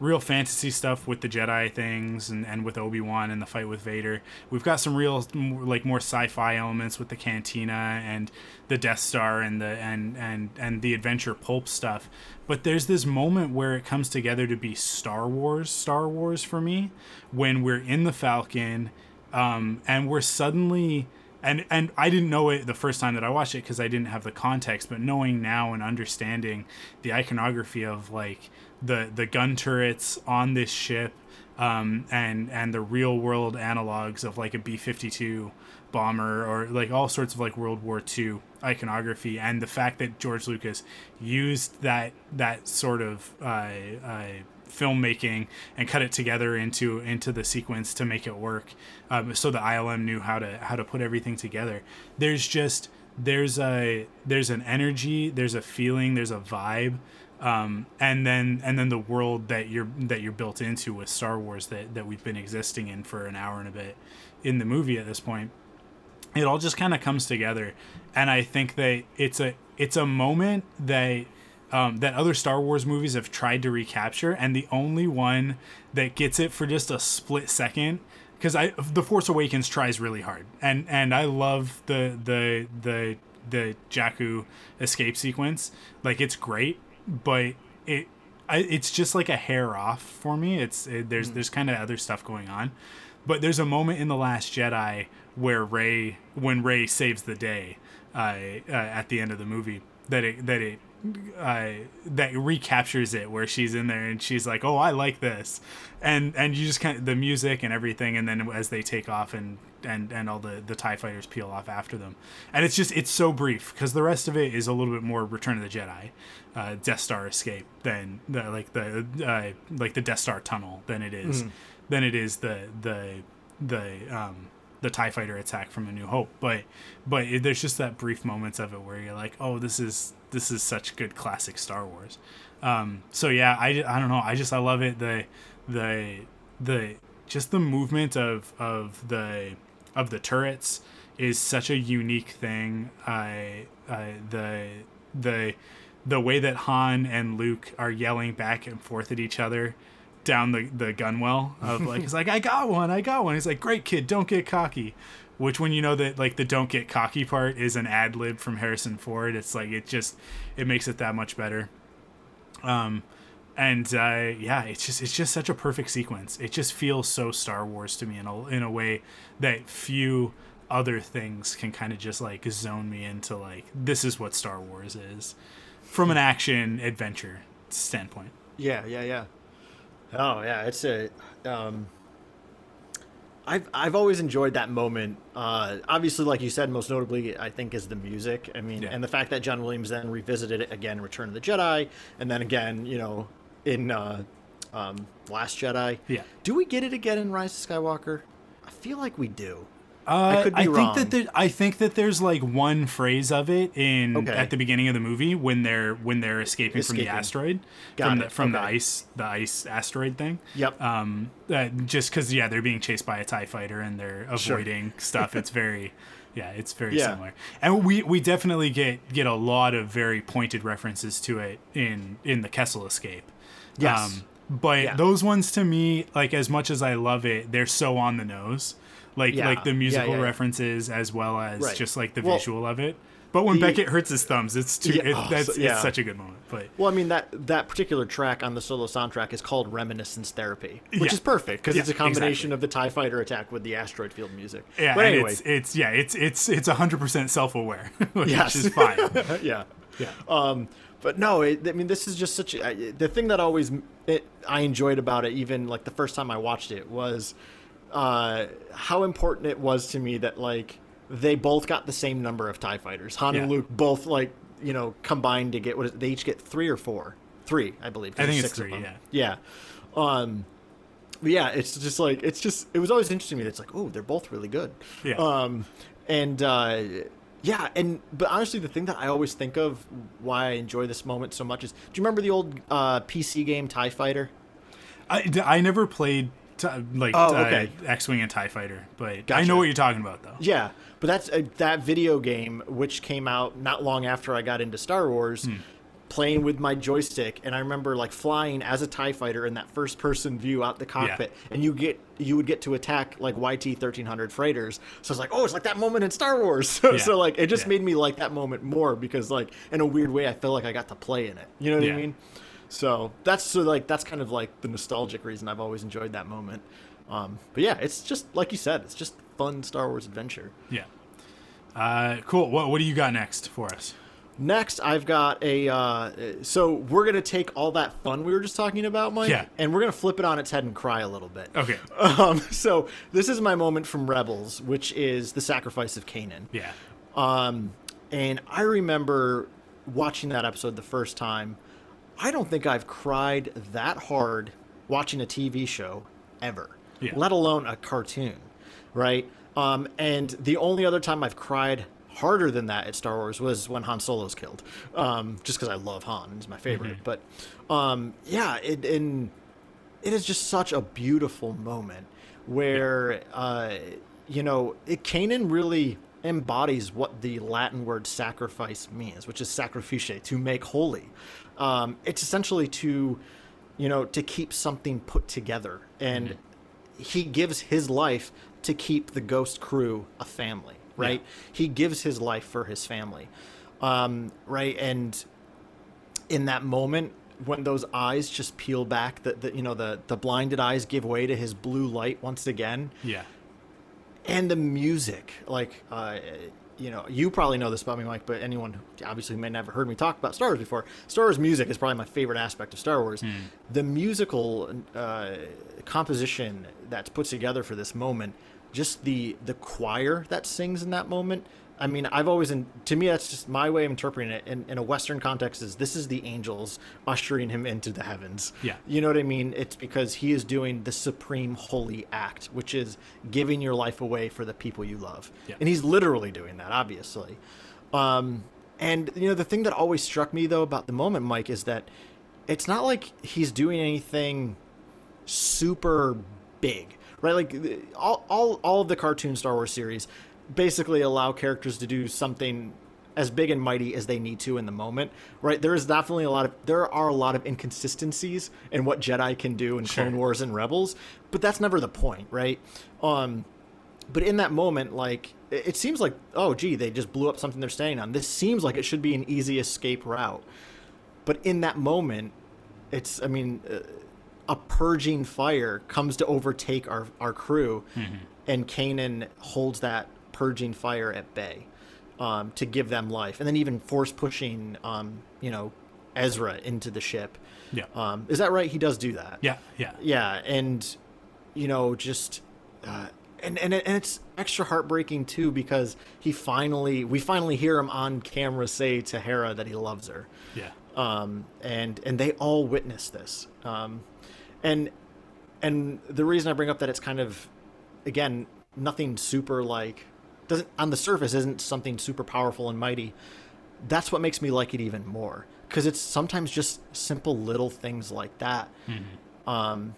real fantasy stuff with the Jedi things and, and with Obi Wan and the fight with Vader. We've got some real like more sci-fi elements with the Cantina and the Death Star and the and and and the adventure pulp stuff. But there's this moment where it comes together to be Star Wars, Star Wars for me, when we're in the Falcon, um, and we're suddenly and and I didn't know it the first time that I watched it because I didn't have the context. But knowing now and understanding the iconography of like the the gun turrets on this ship, um, and and the real world analogs of like a B fifty two bomber or like all sorts of like World War II iconography, and the fact that George Lucas used that that sort of uh, uh, filmmaking and cut it together into into the sequence to make it work, um, so the ILM knew how to how to put everything together. There's just there's a there's an energy, there's a feeling, there's a vibe. Um, and then and then the world that you're that you're built into with Star Wars that, that we've been existing in for an hour and a bit in the movie at this point it all just kind of comes together. And i think that it's a it's a moment that um, that other star wars movies have tried to recapture. And the only one that gets it for just a split second because i the force awakens tries really hard. And and i love the the the the jakku escape sequence. Like it's great but it I, it's just like a hair off for me. It's it, there's there's kind of other stuff going on. But there's a moment in the last jedi where Rey when Rey saves the day uh, uh, at the end of the movie, that it that it uh, that recaptures it, where she's in there and she's like, "Oh, I like this," and and you just kind of the music and everything, and then as they take off and and and all the the Tie fighters peel off after them, and it's just it's so brief because the rest of it is a little bit more Return of the Jedi, uh, Death Star escape than the like the uh, like the Death Star tunnel than it is Mm-hmm. than it is the the the um the tie fighter attack from a new hope but but it, there's just that brief moments of it where you're like oh this is this is such good classic star wars. Um so yeah i, I don't know i just i love it the the the just the movement of of the of the turrets is such a unique thing. I I the the the way that han and luke are yelling back and forth at each other down the, the gun well of like he's like I got one I got one. He's like great kid don't get cocky. Which when you know that like the don't get cocky part is an ad lib from Harrison Ford it's like it just it makes it that much better. Um and uh, yeah it's just it's just such a perfect sequence. It just feels so Star Wars to me in a, in a way that few other things can kind of just like zone me into like this is what Star Wars is from an action adventure standpoint. Yeah, yeah, yeah. Oh yeah, it's a. Um, I've I've always enjoyed that moment. Uh, obviously, like you said, most notably, I think is the music. I mean, Yeah. and the fact that John Williams then revisited it again, Return of the Jedi, and then again, you know, in uh, um, Last Jedi. Yeah. Do we get it again in Rise of Skywalker? I feel like we do. Uh, I could be I wrong. think that there, I think that there's like one phrase of it in Okay. at the beginning of the movie when they're when they're escaping, from the asteroid Got from it. the from the ice the ice asteroid thing. Yep. Um, uh, just because yeah, they're being chased by a Tie fighter and they're Sure. avoiding stuff. It's very yeah, it's very Yeah. similar. And we we definitely get get a lot of very pointed references to it in in the Kessel escape. Yes. but Yeah. those ones to me, like as much as I love it, they're so on the nose. Like Yeah. like the musical yeah, yeah. references as well as Right. just like the Well, visual of it. But when the- Beckett hurts his thumbs, it's too. It, oh, that's so- it's such a good moment. But Well, I mean that that particular track on the solo soundtrack is called Reminiscence Therapy, which is perfect because it's a combination exactly. of the Tie Fighter attack with the asteroid field music. yeah, but anyway, it's it's yeah, it's it's it's hundred percent self aware, which Yes. is fine. yeah. Yeah. Um, but no, it, I mean, this is just such a, the thing that always it, I enjoyed about it, even like the first time I watched it, was uh, how important it was to me that like they both got the same number of Tie Fighters. Han and Luke both like you know combined to get what is, they each get three or four, three, I believe. I think it's three, them. Yeah. Um, yeah, it's just like it's just it was always interesting to me. It's like oh, they're both really good. Yeah. Um, and uh, yeah, and but honestly, the thing that I always think of why I enjoy this moment so much is, do you remember the old uh, PC game Tie Fighter? I, I never played t- like Oh, uh. X Wing and Tie Fighter, but I know what you're talking about though. Yeah, but that's uh, that video game which came out not long after I got into Star Wars. Hmm. Playing with my joystick, and I remember like flying as a Tie Fighter in that first-person view out the cockpit, and you get you would get to attack like YT thirteen hundred freighters. So it's like, oh, it's like that moment in Star Wars. So, Yeah. so like, it just Yeah. made me like that moment more because like in a weird way, I feel like I got to play in it. You know what Yeah. I mean? So that's so like that's kind of like the nostalgic reason I've always enjoyed that moment. Um, but yeah, it's just like you said, it's just fun Star Wars adventure. Yeah. Uh, cool. What what do you got next for us? Next, I've got a. Uh, so we're gonna take all that fun we were just talking about, Mike, Yeah. and we're gonna flip it on its head and cry a little bit. Okay. Um, so this is my moment from Rebels, which is the sacrifice of Kanan. Yeah. Um, and I remember watching that episode the first time. I don't think I've cried that hard watching a TV show ever, Yeah. let alone a cartoon, right? Um, and the only other time I've cried harder than that at Star Wars was when Han Solo's killed, um, just because I love Han, he's my favorite. But um, yeah, it, and it is just such a beautiful moment where uh, you know it, Kanan really embodies what the Latin word sacrifice means, which is sacrifice, to make holy. Um, it's essentially to you know to keep something put together, and he gives his life to keep the Ghost crew a family. Right? He gives his life for his family. Um, right? And in that moment when those eyes just peel back the, the you know the the blinded eyes give way to his blue light once again Yeah. and the music like uh you know you probably know this about me mike but anyone obviously may never heard me talk about star wars before star wars music is probably my favorite aspect of star wars. The musical uh, composition that's put together for this moment just the the choir that sings in that moment I mean, I've always, in, to me, that's just my way of interpreting it in, in a Western context. Is this is the angels ushering him into the heavens? Yeah. You know what I mean? It's because he is doing the supreme holy act, which is giving your life away for the people you love. Yeah. And he's literally doing that, obviously. Um, and, you know, the thing that always struck me, though, about the moment, Mike, is that it's not like he's doing anything super big, right? Like all, all, all of the cartoon Star Wars series basically allow characters to do something as big and mighty as they need to in the moment, right? There is definitely a lot of there are a lot of inconsistencies in what Jedi can do in Clone Wars and Rebels, but that's never the point, right? Um, but in that moment, like it seems like, oh, gee, they just blew up something they're standing on. This seems like it should be an easy escape route, but in that moment, it's I mean, uh, a purging fire comes to overtake our our crew, and Kanan holds that purging fire at bay um, to give them life, and then even force pushing, um, you know, Ezra into the ship. Yeah. Um, is that right? He does do that. Yeah. Yeah. Yeah, and you know, just uh, and and it- and it's extra heartbreaking too because he finally we finally hear him on camera say to Hera that he loves her Yeah. um, and and they all witness this. Um, and and the reason I bring up that it's kind of again nothing super like doesn't on the surface isn't something super powerful and mighty. That's what makes me like it even more because it's sometimes just simple little things like that. Um,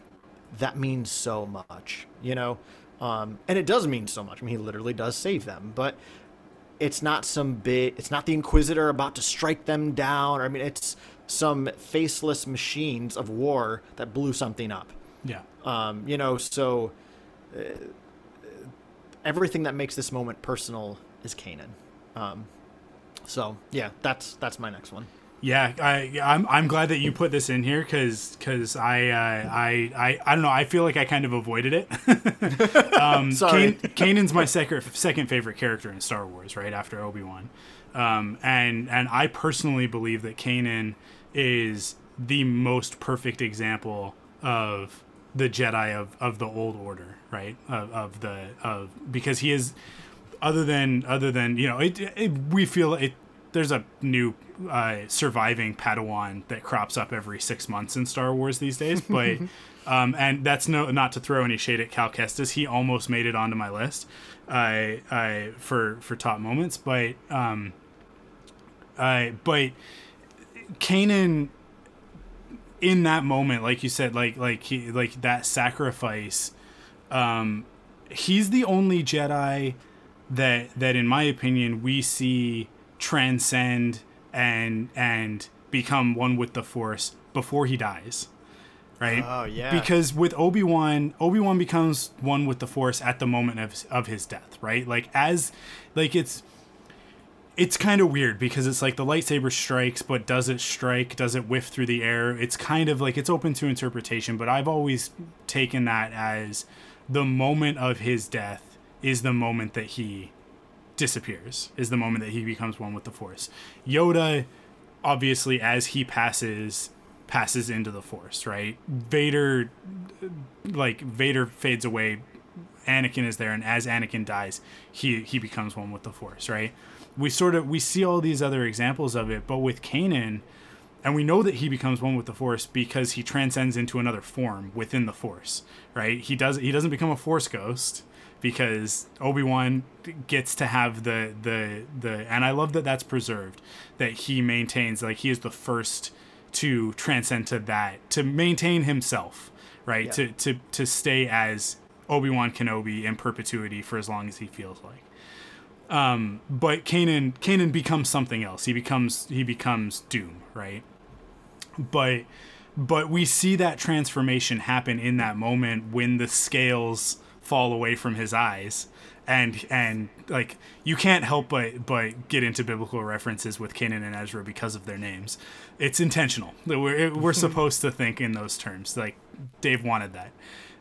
that means so much, you know. Um, and it does mean so much. I mean, he literally does save them, but it's not some big. It's not the Inquisitor about to strike them down. Or, I mean, it's some faceless machines of war that blew something up. Yeah. Um, you know, so uh, everything that makes this moment personal is Kanan. Um, so yeah, that's that's my next one. Yeah, I, I'm I'm glad that you put this in here because because I, uh, I I I don't know I feel like I kind of avoided it. um, Sorry. Kan- Kanan's my second second favorite character in Star Wars, right after Obi Wan, um, and and I personally believe that Kanan is the most perfect example of the Jedi of, of the old order, right? Of, of the of because he is other than other than you know it, it we feel it there's a new uh, surviving Padawan that crops up every six months in Star Wars these days, but um, and that's no not to throw any shade at Cal Kestis. He almost made it onto my list, uh, uh, for for top moments, but um, uh, but Kanan in that moment, like you said, like like he like that sacrifice, um, he's the only Jedi that that in my opinion we see transcend and and become one with the Force before he dies. Right? Oh, yeah. Because with Obi-Wan, Obi-Wan becomes one with the Force at the moment of of his death, right? Like as like it's it's kind of weird because it's like the lightsaber strikes, but does it strike? Does it whiff through the air? It's kind of like it's open to interpretation, but I've always taken that as the moment of his death is the moment that he disappears, is the moment that he becomes one with the Force. Yoda, obviously, as he passes, passes into the Force, right? Vader, like, Vader fades away. Anakin is there, and as Anakin dies, he he becomes one with the Force, right? We sort of we see all these other examples of it, but with Kanan, and we know that he becomes one with the Force because he transcends into another form within the Force, right? He does he doesn't become a Force ghost because Obi Wan gets to have the the the and I love that that's preserved that he maintains like he is the first to transcend to that to maintain himself, right? Yeah. To to to stay as Obi Wan Kenobi in perpetuity for as long as he feels like um, but Kanan Kanan becomes something else. He becomes he becomes Dume, right? But but we see that transformation happen in that moment when the scales fall away from his eyes and and like you can't help but but get into biblical references with Kanan and Ezra because of their names. It's intentional. We're we're supposed to think in those terms. Like Dave wanted that,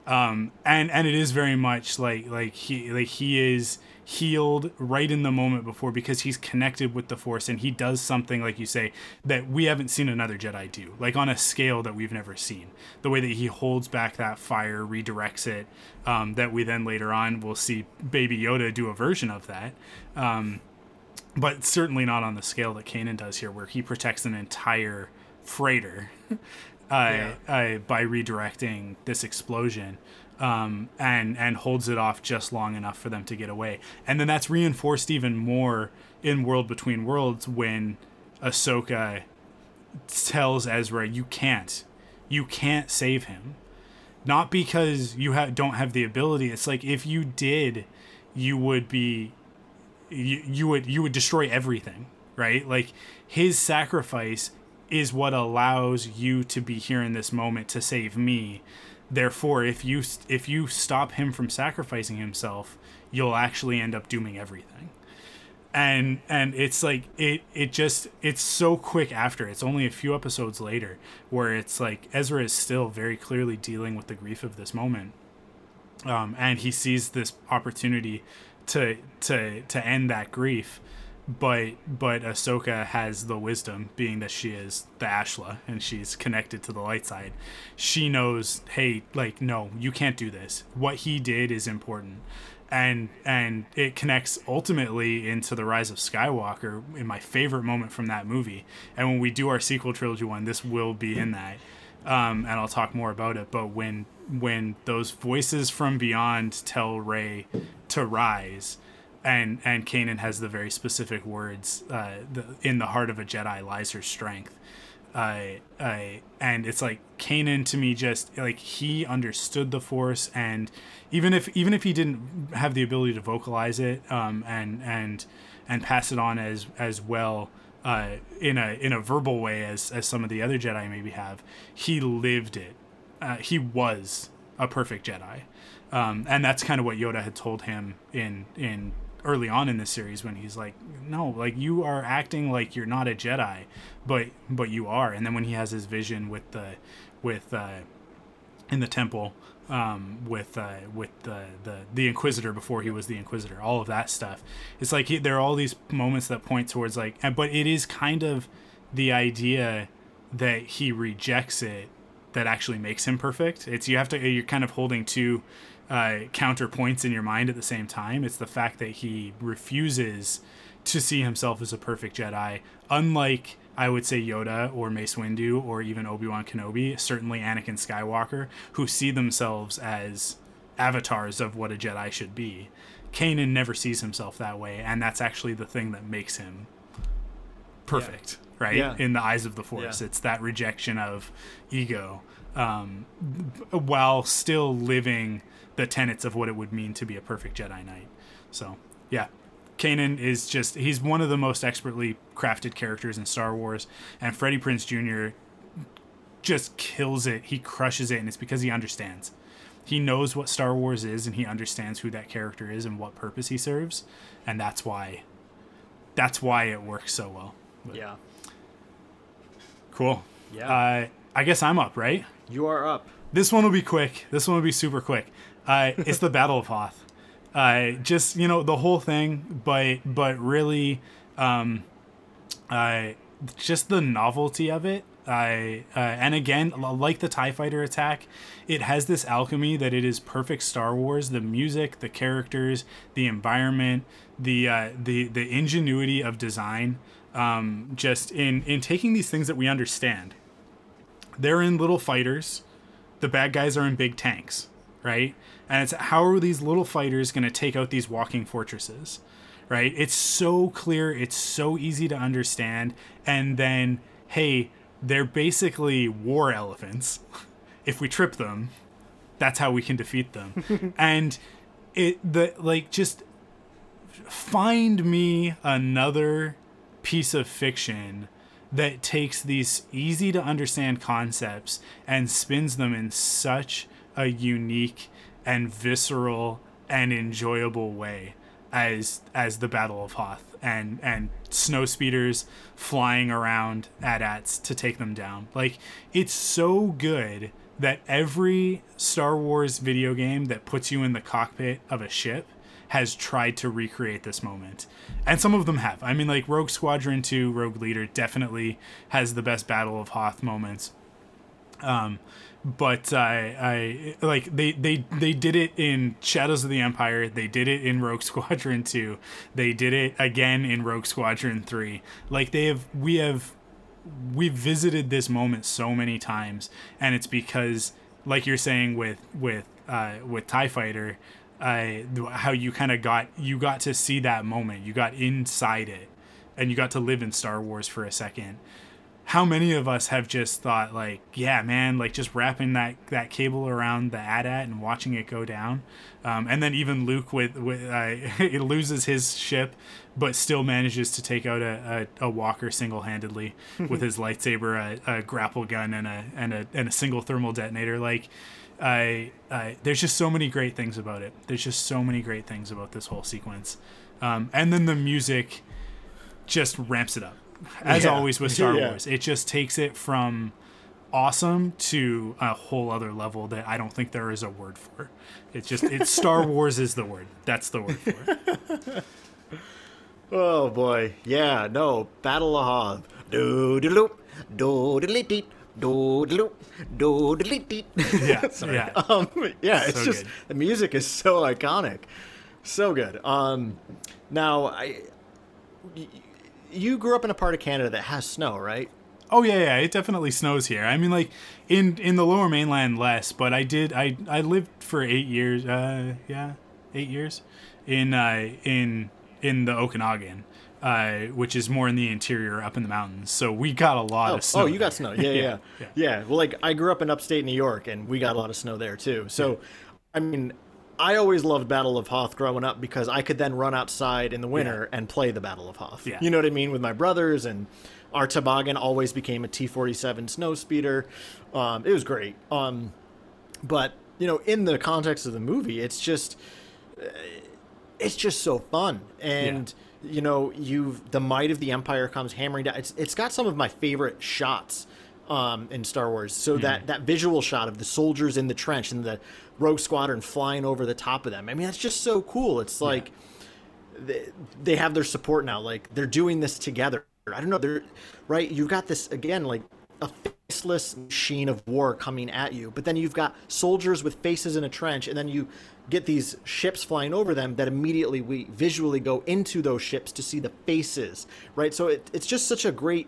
um, and and it is very much like like he like he is healed right in the moment before because he's connected with the force and he does something like you say that we haven't seen another jedi do like on a scale that we've never seen. The way that he holds back that fire redirects it um, that we then later on will see baby yoda do a version of that. Um, but certainly not on the scale that Kanan does here, where he protects an entire freighter uh, uh, by redirecting this explosion um, and and holds it off just long enough for them to get away. And then that's reinforced even more in World Between Worlds when Ahsoka tells Ezra, "You can't, you can't save him." Not because you ha- don't have the ability. It's like if you did, you would be you, you would you would destroy everything right like his sacrifice is what allows you to be here in this moment to save me. Therefore if you if you stop him from sacrificing himself you'll actually end up dooming everything. And and it's like it it just it's so quick after. It's only a few episodes later where it's like Ezra is still very clearly dealing with the grief of this moment. Um, and he sees this opportunity to to to end that grief. But but Ahsoka has the wisdom, being that she is the Ashla and she's connected to the light side. She knows, hey, like no, you can't do this. What he did is important, and and it connects ultimately into the rise of Skywalker in my favorite moment from that movie. And when we do our sequel trilogy one, this will be in that um, and I'll talk more about it. But when when those voices from beyond tell Rey to rise, and and Kanan has the very specific words, uh, the, "In the heart of a Jedi lies her strength." I, I, and it's like Kanan to me just like he understood the Force, and even if even if he didn't have the ability to vocalize it, um, and and and pass it on as as well, uh, in a in a verbal way as as some of the other Jedi maybe have, he lived it. Uh, he was a perfect Jedi, um, and that's kind of what Yoda had told him in in early on in the series when he's like, no, like you are acting like you're not a Jedi, but but you are. And then when he has his vision with the with uh, in the temple um, with uh, with the, the the Inquisitor before he was the Inquisitor, all of that stuff. It's like he, there are all these moments that point towards like, but it is kind of the idea that he rejects it that actually makes him perfect. It's you have to you're kind of holding two uh, counterpoints in your mind at the same time. It's the fact that he refuses to see himself as a perfect Jedi, unlike I would say Yoda or Mace Windu or even Obi Wan Kenobi, certainly Anakin Skywalker, who see themselves as avatars of what a Jedi should be. Kanan never sees himself that way, and that's actually the thing that makes him perfect, yeah. right? Yeah. In the eyes of the Force, Yeah. it's that rejection of ego, um, while still living the tenets of what it would mean to be a perfect Jedi Knight. So, yeah, Kanan is just he's one of the most expertly crafted characters in Star Wars and Freddie Prinze Jr. just kills it. He crushes it and it's because he understands. He knows what Star Wars is and he understands who that character is and what purpose he serves and that's why that's why it works so well. Yeah. Cool. Yeah. Uh, I guess I'm up, right? You are up. This one will be quick. This one will be super quick. Uh, it's the Battle of Hoth. Uh, just you know the whole thing, but but really, um, uh, just the novelty of it. I uh, and again, like the Tie Fighter attack, it has this alchemy that it is perfect Star Wars. The music, the characters, the environment, the uh, the the ingenuity of design. Um, just in in taking these things that we understand, they're in little fighters the bad guys are in big tanks, right? And it's how are these little fighters going to take out these walking fortresses, right? It's so clear, it's so easy to understand, and then hey, they're basically war elephants. if we trip them, that's how we can defeat them. and it the like just find me another piece of fiction that takes these easy to understand concepts and spins them in such a unique and visceral and enjoyable way as as the Battle of Hoth and and snow speeders flying around AT-ATs to take them down. Like it's so good that every Star Wars video game that puts you in the cockpit of a ship has tried to recreate this moment. And some of them have. I mean, like Rogue Squadron 2, Rogue Leader definitely has the best Battle of Hoth moments. Um, but I, I like they, they they did it in Shadows of the Empire. They did it in Rogue Squadron 2. They did it again in Rogue Squadron 3. Like they have we have we've visited this moment so many times and it's because like you're saying with with uh with tie fighter uh how you kind of got you got to see that moment you got inside it and you got to live in star wars for a second how many of us have just thought like yeah man like just wrapping that that cable around the AT-AT and watching it go down. Um, and then even luke with with uh, it loses his ship but still manages to take out a, a, a walker single-handedly with his lightsaber a, a grapple gun and a and a and a single thermal detonator. Like I, I there's just so many great things about it. There's just so many great things about this whole sequence. Um, and then the music just ramps it up as Yeah. always with Star Yeah. Wars. It just takes it from awesome to a whole other level that I don't think there is a word for. It's just it's Star Wars is the word. That's the word for it. Oh boy, yeah, no, Battle of Hoth. Do de loop, do de deet, do de loop, do de deet. Yeah, yeah. Um, yeah, it's So just good. the music is so iconic, so good. Um, now I, you grew up in a part of Canada that has snow, right? Oh yeah, yeah, it definitely snows here. I mean, like in in the Lower Mainland less, but I did I I lived for eight years. Uh, yeah, eight years in uh in in the Okanagan, uh, which is more in the interior, up in the mountains. So we got a lot Oh, of snow. oh, you got snow. Yeah, yeah, yeah, yeah. yeah. Well, like I grew up in upstate New York, and we got a lot of snow there too. So, I mean, I always loved Battle of Hoth growing up because I could then run outside in the winter and play the Battle of Hoth. Yeah. You know what I mean with my brothers, and our toboggan always became a T47 snow speeder. Um, it was great. Um, but you know, in the context of the movie, it's just it's just so fun and you know you've the might of the empire comes hammering down it's, it's got some of my favorite shots um, in star wars so that that visual shot of the soldiers in the trench and the rogue squadron flying over the top of them. I mean that's just so cool. It's like they, they have their support now. Like they're doing this together. I don't know they're right? You've got this again like a faceless machine of war coming at you but then you've got soldiers with faces in a trench and then you get these ships flying over them that immediately we visually go into those ships to see the faces right? So it, it's just such a great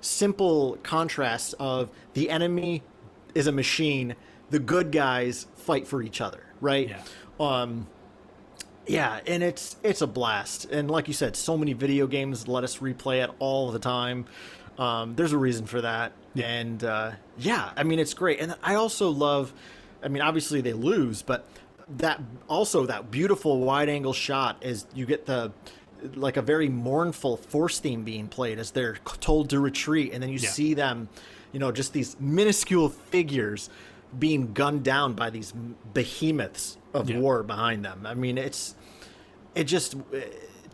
simple contrast of the enemy is a machine the good guys fight for each other right? Yeah. um yeah and it's it's a blast. And like you said so many video games let us replay it all the time. Um, there's a reason for that. And uh, yeah i mean it's great. And i also love i mean obviously they lose but that also that beautiful wide angle shot is you get the like a very mournful force theme being played as they're told to retreat. And then you Yeah. see them you know just these minuscule figures being gunned down by these behemoths of Yeah. war behind them i mean it's it just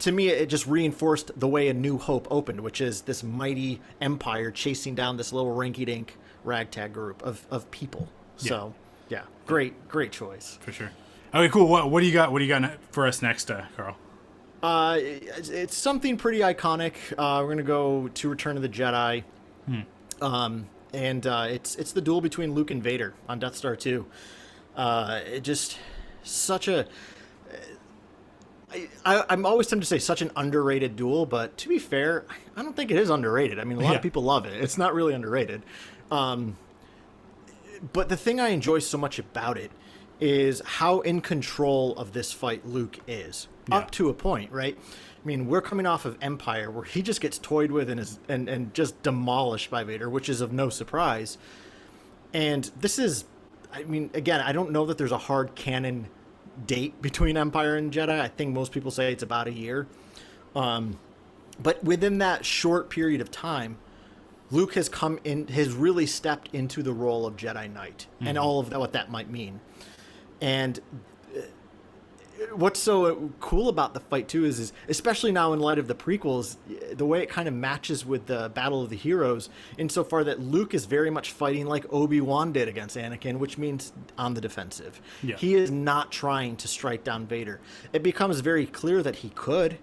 to me it just reinforced the way a new hope opened which is this mighty empire chasing down this little rinky-dink ragtag group of, of people so yeah great great choice for sure. Okay, cool. What what do you got? What do you got for us next, uh, Carl? uh, it's, it's something pretty iconic uh, we're gonna go to return of the jedi um, and uh, it's it's the duel between luke and vader on death star 2 uh, it just such a I, I'm always tempted to say such an underrated duel, but to be fair, I don't think it is underrated. I mean, a lot Yeah. of people love it. It's not really underrated. Um, but the thing I enjoy so much about it is how in control of this fight Luke is, Yeah. up to a point, right? I mean, we're coming off of Empire, where he just gets toyed with and is and, and just demolished by Vader, which is of no surprise. And this is, I mean, again, I don't know that there's a hard canon date between Empire and Jedi. I think most people say it's about a year. Um, but within that short period of time, Luke has come in, has really stepped into the role of Jedi Knight and all of that, what that might mean. And what's so cool about the fight too is, is especially now in light of the prequels, the way it kind of matches with the Battle of the Heroes, insofar that Luke is very much fighting like Obi Wan did against Anakin, which means on the defensive. Yeah. He is not trying to strike down Vader. It becomes very clear that he could.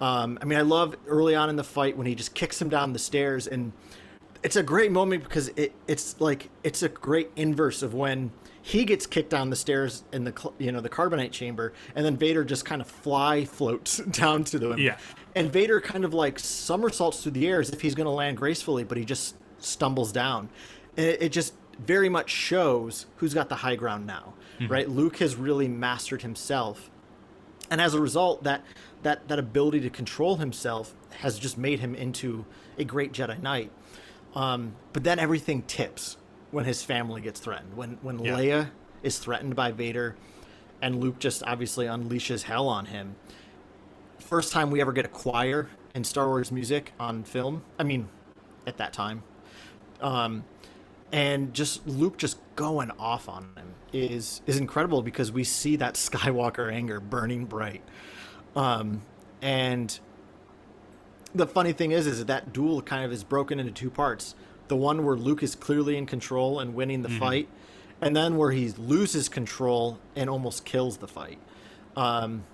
Um, I mean, I love early on in the fight when he just kicks him down the stairs, and it's a great moment because it, it's like it's a great inverse of when he gets kicked down the stairs in the you know the carbonite chamber, and then Vader just kind of fly floats down to them. Yeah. and Vader kind of like somersaults through the air as if he's going to land gracefully, but he just stumbles down. And it, it just very much shows who's got the high ground now, right? Luke has really mastered himself and as a result that that that ability to control himself has just made him into a great jedi knight um, but then everything tips when his family gets threatened when when Yeah. leia is threatened by vader and luke just obviously unleashes hell on him first time we ever get a choir in star wars music on film i mean at that time um, and just Luke just going off on him is is incredible because we see that Skywalker anger burning bright. Um, and the funny thing is, is that duel kind of is broken into two parts. The one where Luke is clearly in control and winning the fight, and then where he loses control and almost kills the fight. Um,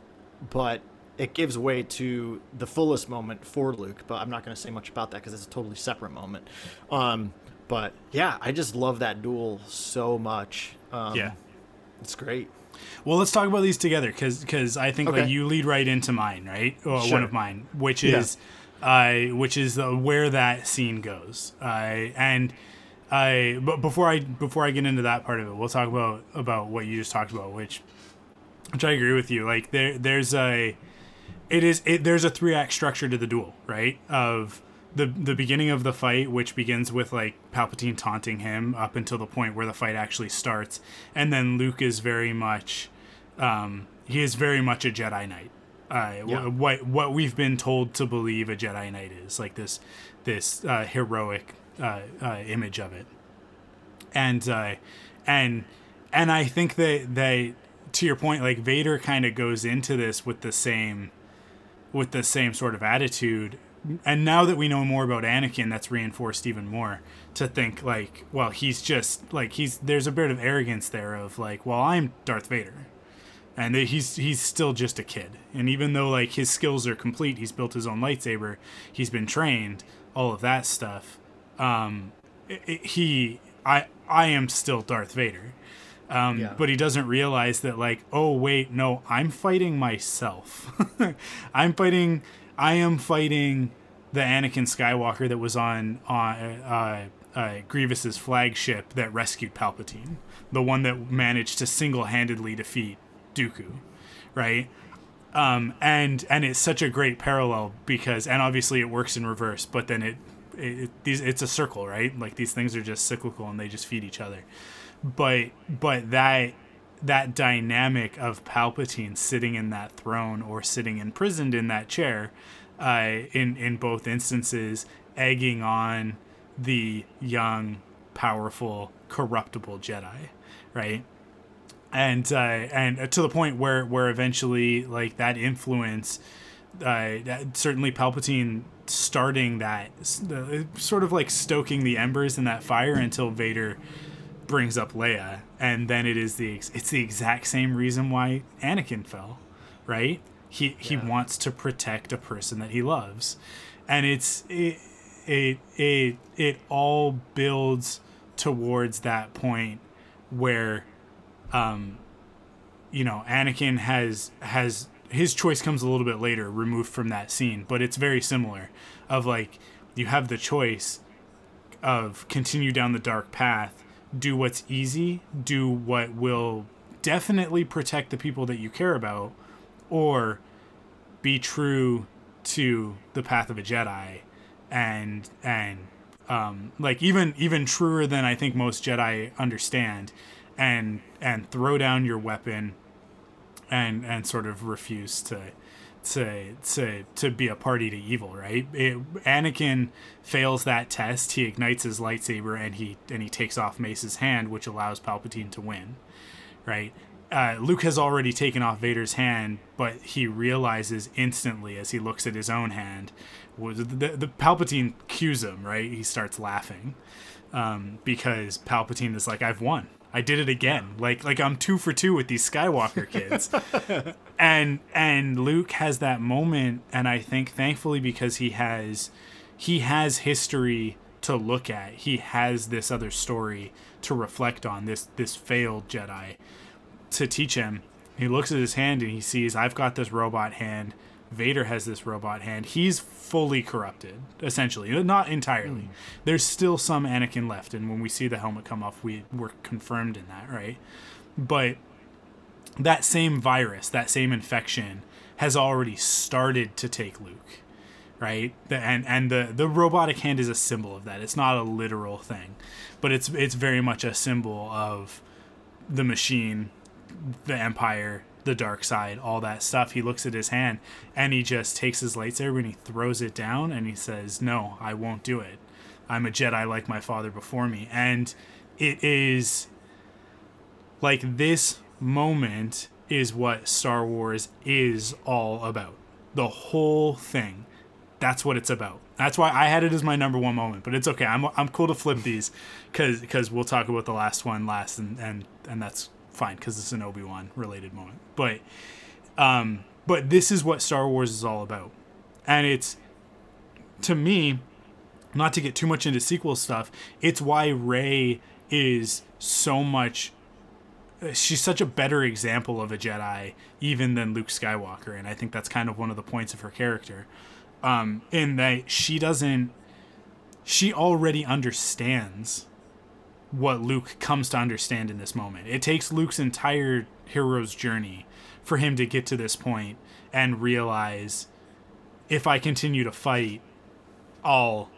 but it gives way to the fullest moment for Luke. But I'm not going to say much about that because it's a totally separate moment. Um, but yeah, I just love that duel so much. Um, yeah. it's great. Well, let's talk about these together because because I think Okay. like you lead right into mine, right? Or Sure. one of mine, which Yeah. Uh, which is where that scene goes. Uh, and I, but before I before I get into that part of it, we'll talk about about what you just talked about, which which I agree with you. Like there there's a it is it, there's a three act structure to the duel, right? Of the the beginning of the fight, which begins with like Palpatine taunting him up until the point where the fight actually starts, and then Luke is very much, um, he is very much a Jedi Knight. Uh, Yeah. what what we've been told to believe a Jedi Knight is like this this uh, heroic uh, uh, image of it, and uh, and and I think that that to your point, like Vader kind of goes into this with the same with the same sort of attitude. And now that we know more about Anakin, that's reinforced even more to think like, well, he's just like he's there's a bit of arrogance there of like, well, I'm Darth Vader. And he's he's still just a kid. And even though like his skills are complete, he's built his own lightsaber, he's been trained, all of that stuff. Um i i he I I am still Darth Vader. Um, Yeah. But he doesn't realize that, like, oh, wait, no, I'm fighting myself. I'm fighting, I am fighting the Anakin Skywalker that was on, on uh, uh, Grievous's flagship that rescued Palpatine, the one that managed to single handedly defeat Dooku, right? Um, and and it's such a great parallel because and obviously it works in reverse, but then it, it, it these it's a circle, right? Like these things are just cyclical and they just feed each other. But but that that dynamic of Palpatine sitting in that throne or sitting imprisoned in that chair, uh, in in both instances, egging on the young, powerful, corruptible Jedi, right? And uh, and to the point where where eventually like that influence uh, that- certainly Palpatine starting that uh, sort of like stoking the embers in that fire until Vader brings up Leia. And then it is the ex- it's the exact same reason why Anakin fell right? He he Yeah. wants to protect a person that he loves. And it's it it it, it all builds towards that point where um, you know, Anakin has has his choice comes a little bit later, removed from that scene, but it's very similar. Of like, you have the choice of continue down the dark path, do what's easy, do what will definitely protect the people that you care about, or be true to the path of a Jedi, and and um, like even even truer than I think most Jedi understand, and and throw down your weapon, and and sort of refuse to to to to be a party to evil, right? It, Anakin fails that test. He ignites his lightsaber and he and he takes off Mace's hand, which allows Palpatine to win, right? Uh, Luke has already taken off Vader's hand, but he realizes instantly as he looks at his own hand, was the, the Palpatine cues him, right? He starts laughing um, because Palpatine is like, "I've won. I did it again. Like like I'm two for two with these Skywalker kids." and and Luke has that moment, and I think thankfully because he has he has history to look at. He has this other story to reflect on. This this failed Jedi to teach him. He looks at his hand and he sees I've got this robot hand. Vader has this robot hand. He's fully corrupted, essentially. Uh, not entirely. Hmm. There's still some Anakin left, and when we see the helmet come off, we we're confirmed in that, right? But that same virus, that same infection, has already started to take Luke, right? The, and and the the robotic hand is a symbol of that. It's not a literal thing, but it's it's very much a symbol of the machine, the Empire, the dark side, all that stuff. He looks at his hand and he just takes his lightsaber and he throws it down and he says, "No, I won't do it. I'm a Jedi like my father before me." And it is like this moment is what Star Wars is all about. The whole thing. That's what it's about. That's why I had it as my number one moment, but it's okay. I'm, I'm cool to flip these because because we'll talk about the last one last, and and, and that's fine because it's an Obi Wan related moment. But um, but this is what Star Wars is all about, and it's to me, not to get too much into sequel stuff. It's why Rey is so much she's such a better example of a Jedi even than Luke Skywalker, and I think that's kind of one of the points of her character. um, in that she doesn't she already understands what Luke comes to understand in this moment. It takes Luke's entire hero's journey for him to get to this point and realize if I continue to fight, I'll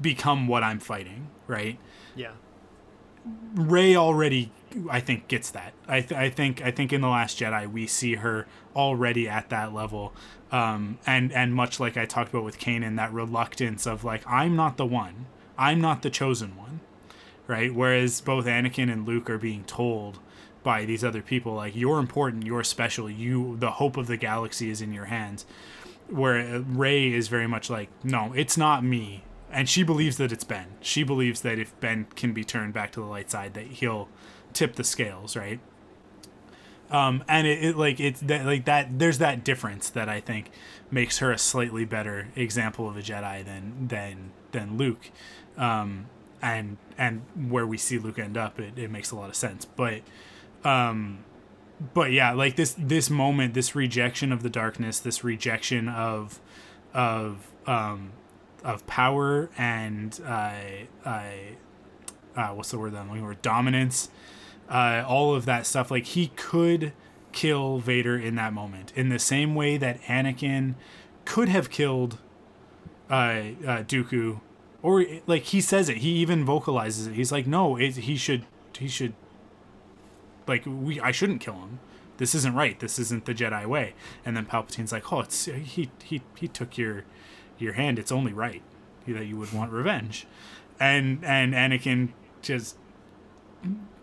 become what I'm fighting, right? Yeah. Rey already I think gets that. I, th- I think I think in the Last Jedi we see her already at that level, um, and and much like I talked about with Kanan, that reluctance of like I'm not the one, I'm not the chosen one, right? Whereas both Anakin and Luke are being told by these other people like you're important, you're special, you the hope of the galaxy is in your hands. Where Rey is very much like no, it's not me, and she believes that it's Ben. She believes that if Ben can be turned back to the light side, that he'll tip the scales, right? Um, and it, it like it's that like that. There's that difference that I think makes her a slightly better example of a Jedi than than than Luke, um, and and where we see Luke end up, it, it makes a lot of sense. But um, but yeah, like this this moment, this rejection of the darkness, this rejection of of um, of power and uh, uh, uh, what's the word that I'm looking for? Dominance uh, all of that stuff. Like he could kill Vader in that moment, in the same way that Anakin could have killed uh, uh, Dooku, or like he says it. He even vocalizes it. He's like, no, it, he should, he should, like we, I shouldn't kill him. This isn't right. This isn't the Jedi way. And then Palpatine's like, oh, it's he, he, he took your, your hand. It's only right that you would want revenge, and and Anakin just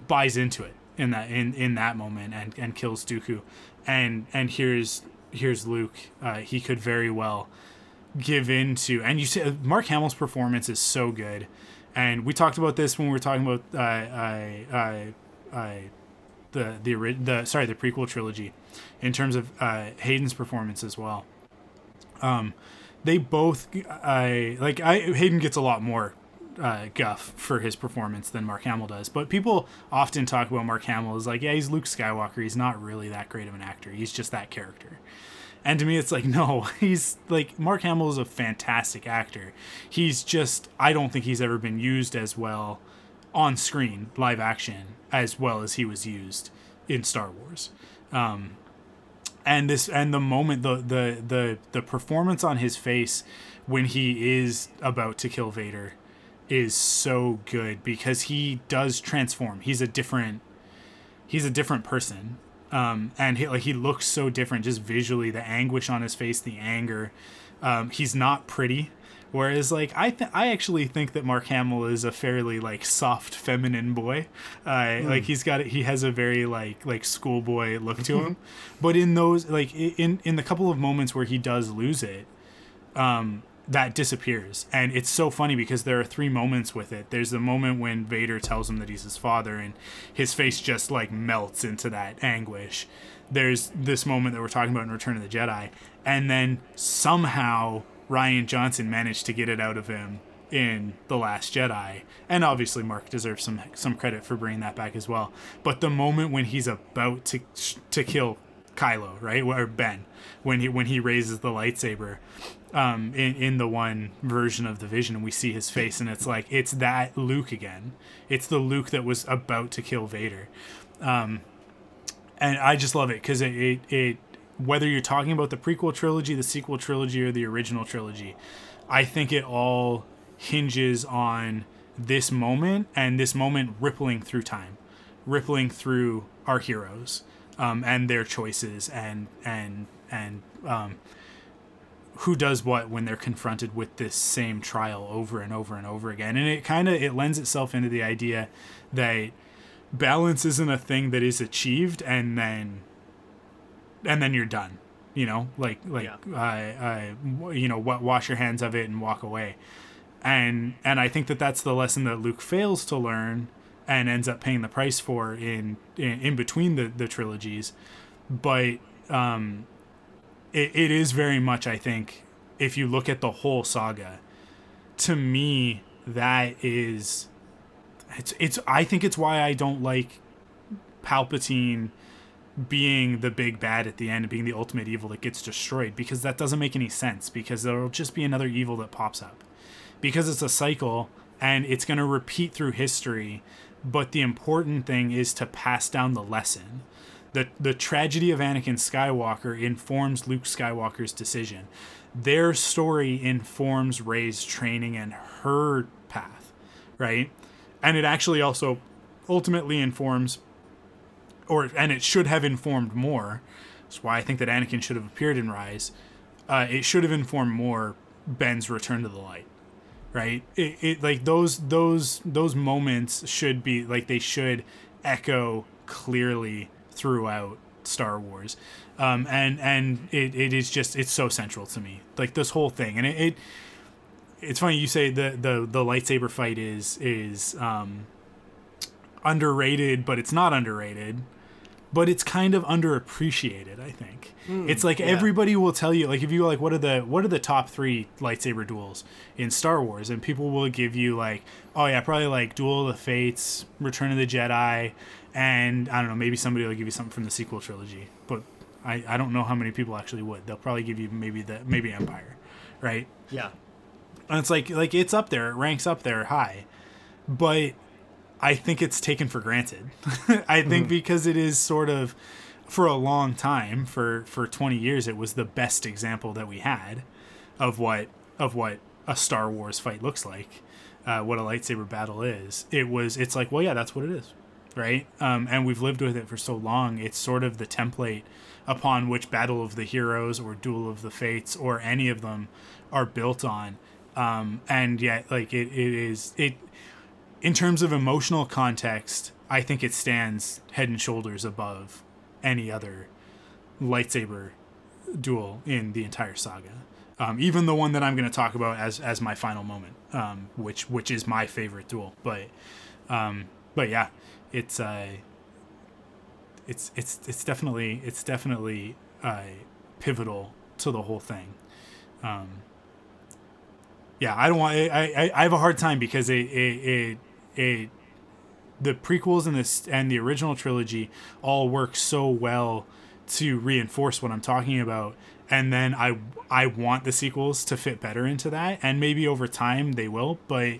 buys into it in that in, in that moment and, and kills Dooku, and and here's here's Luke. Uh, he could very well give in to and you see Mark Hamill's performance is so good, and we talked about this when we were talking about uh, I I I the the the sorry the prequel trilogy, in terms of uh, Hayden's performance as well. Um, they both I like I Hayden gets a lot more uh, guff for his performance than Mark Hamill does. But people often talk about Mark Hamill as like, yeah, he's Luke Skywalker. He's not really that great of an actor. He's just that character. And to me, it's like, no, he's like, Mark Hamill is a fantastic actor. He's just, I don't think he's ever been used as well on screen, live action, as well as he was used in Star Wars. Um, and this, and the moment, the, the, the, the performance on his face when he is about to kill Vader is so good because he does transform. He's a different he's a different person. Um, and he like he looks so different just visually the anguish on his face, the anger. Um, he's not pretty. Whereas, like I, th- I actually think that Mark Hamill is a fairly like soft, feminine boy. Uh, mm. Like he's got, he has a very like like schoolboy look to him. but in those, like in in the couple of moments where he does lose it, um, that disappears. And it's so funny because there are three moments with it. There's the moment when Vader tells him that he's his father and his face just like melts into that anguish. There's this moment that we're talking about in Return of the Jedi. And then somehow Rian Johnson managed to get it out of him in The Last Jedi. And obviously Mark deserves some some credit for bringing that back as well. But the moment when he's about to to kill Kylo, right? Or Ben when he when he raises the lightsaber um, in in the one version of the Vision, and we see his face, and it's like it's that Luke again. It's the Luke that was about to kill Vader, um, and I just love it because it, it it whether you're talking about the prequel trilogy, the sequel trilogy, or the original trilogy, I think it all hinges on this moment and this moment rippling through time, rippling through our heroes um, and their choices and and and um, who does what when they're confronted with this same trial over and over and over again. And it kind of it lends itself into the idea that balance isn't a thing that is achieved and then and then you're done you know? Like like yeah. I, I, you know wash your hands of it and walk away. And and i think that that's the lesson that luke fails to learn and ends up paying the price for in in, in between the the trilogies. But um it, it is very much i think if you look at the whole saga to me that is it's it's i think it's why i don't like palpatine being the big bad at the end being the ultimate evil that gets destroyed because that doesn't make any sense because there'll just be another evil that pops up. Because it's a cycle and it's going to repeat through history but the important thing is to pass down the lesson the the tragedy of Anakin Skywalker informs Luke Skywalker's decision their story informs Rey's training and her path right and it actually also ultimately informs or and it should have informed more. That's why I think that Anakin should have appeared in Rise. Uh, it should have informed more Ben's return to the light, right? It, it like those those those moments should be like they should echo clearly throughout Star Wars, um, and and it, it is just it's so central to me. Like this whole thing, and it, it it's funny you say the the the lightsaber fight is is um, underrated, but it's not underrated but it's kind of underappreciated i think. Mm, it's like yeah. everybody will tell you like if you like what are the what are the top three lightsaber duels in star wars? And people will give you like oh yeah probably like duel of the fates return of the jedi and i don't know maybe somebody will give you something from the sequel trilogy but i i don't know how many people actually would. They'll probably give you maybe the maybe empire right? Yeah. And it's like like it's up there it ranks up there high but I think it's taken for granted. I think mm because it is sort of for a long time for for 20 years it was the best example that we had of what of what a Star Wars fight looks like, uh, what a lightsaber battle is. It was it's like well yeah that's what it is, right? Um, and we've lived with it for so long. It's sort of the template upon which Battle of the Heroes or Duel of the Fates or any of them are built on. Um, and yet like it, it is it in terms of emotional context, I think it stands head and shoulders above any other lightsaber duel in the entire saga. Um, even the one that I'm going to talk about as as my final moment, um, which which is my favorite duel. But um, but yeah, it's uh, it's it's it's definitely it's definitely uh, pivotal to the whole thing. Um, yeah, I don't want. I, I, I have a hard time because it, it, it it the prequels and this and the original trilogy all work so well to reinforce what I'm talking about and then I I want the sequels to fit better into that and maybe over time they will but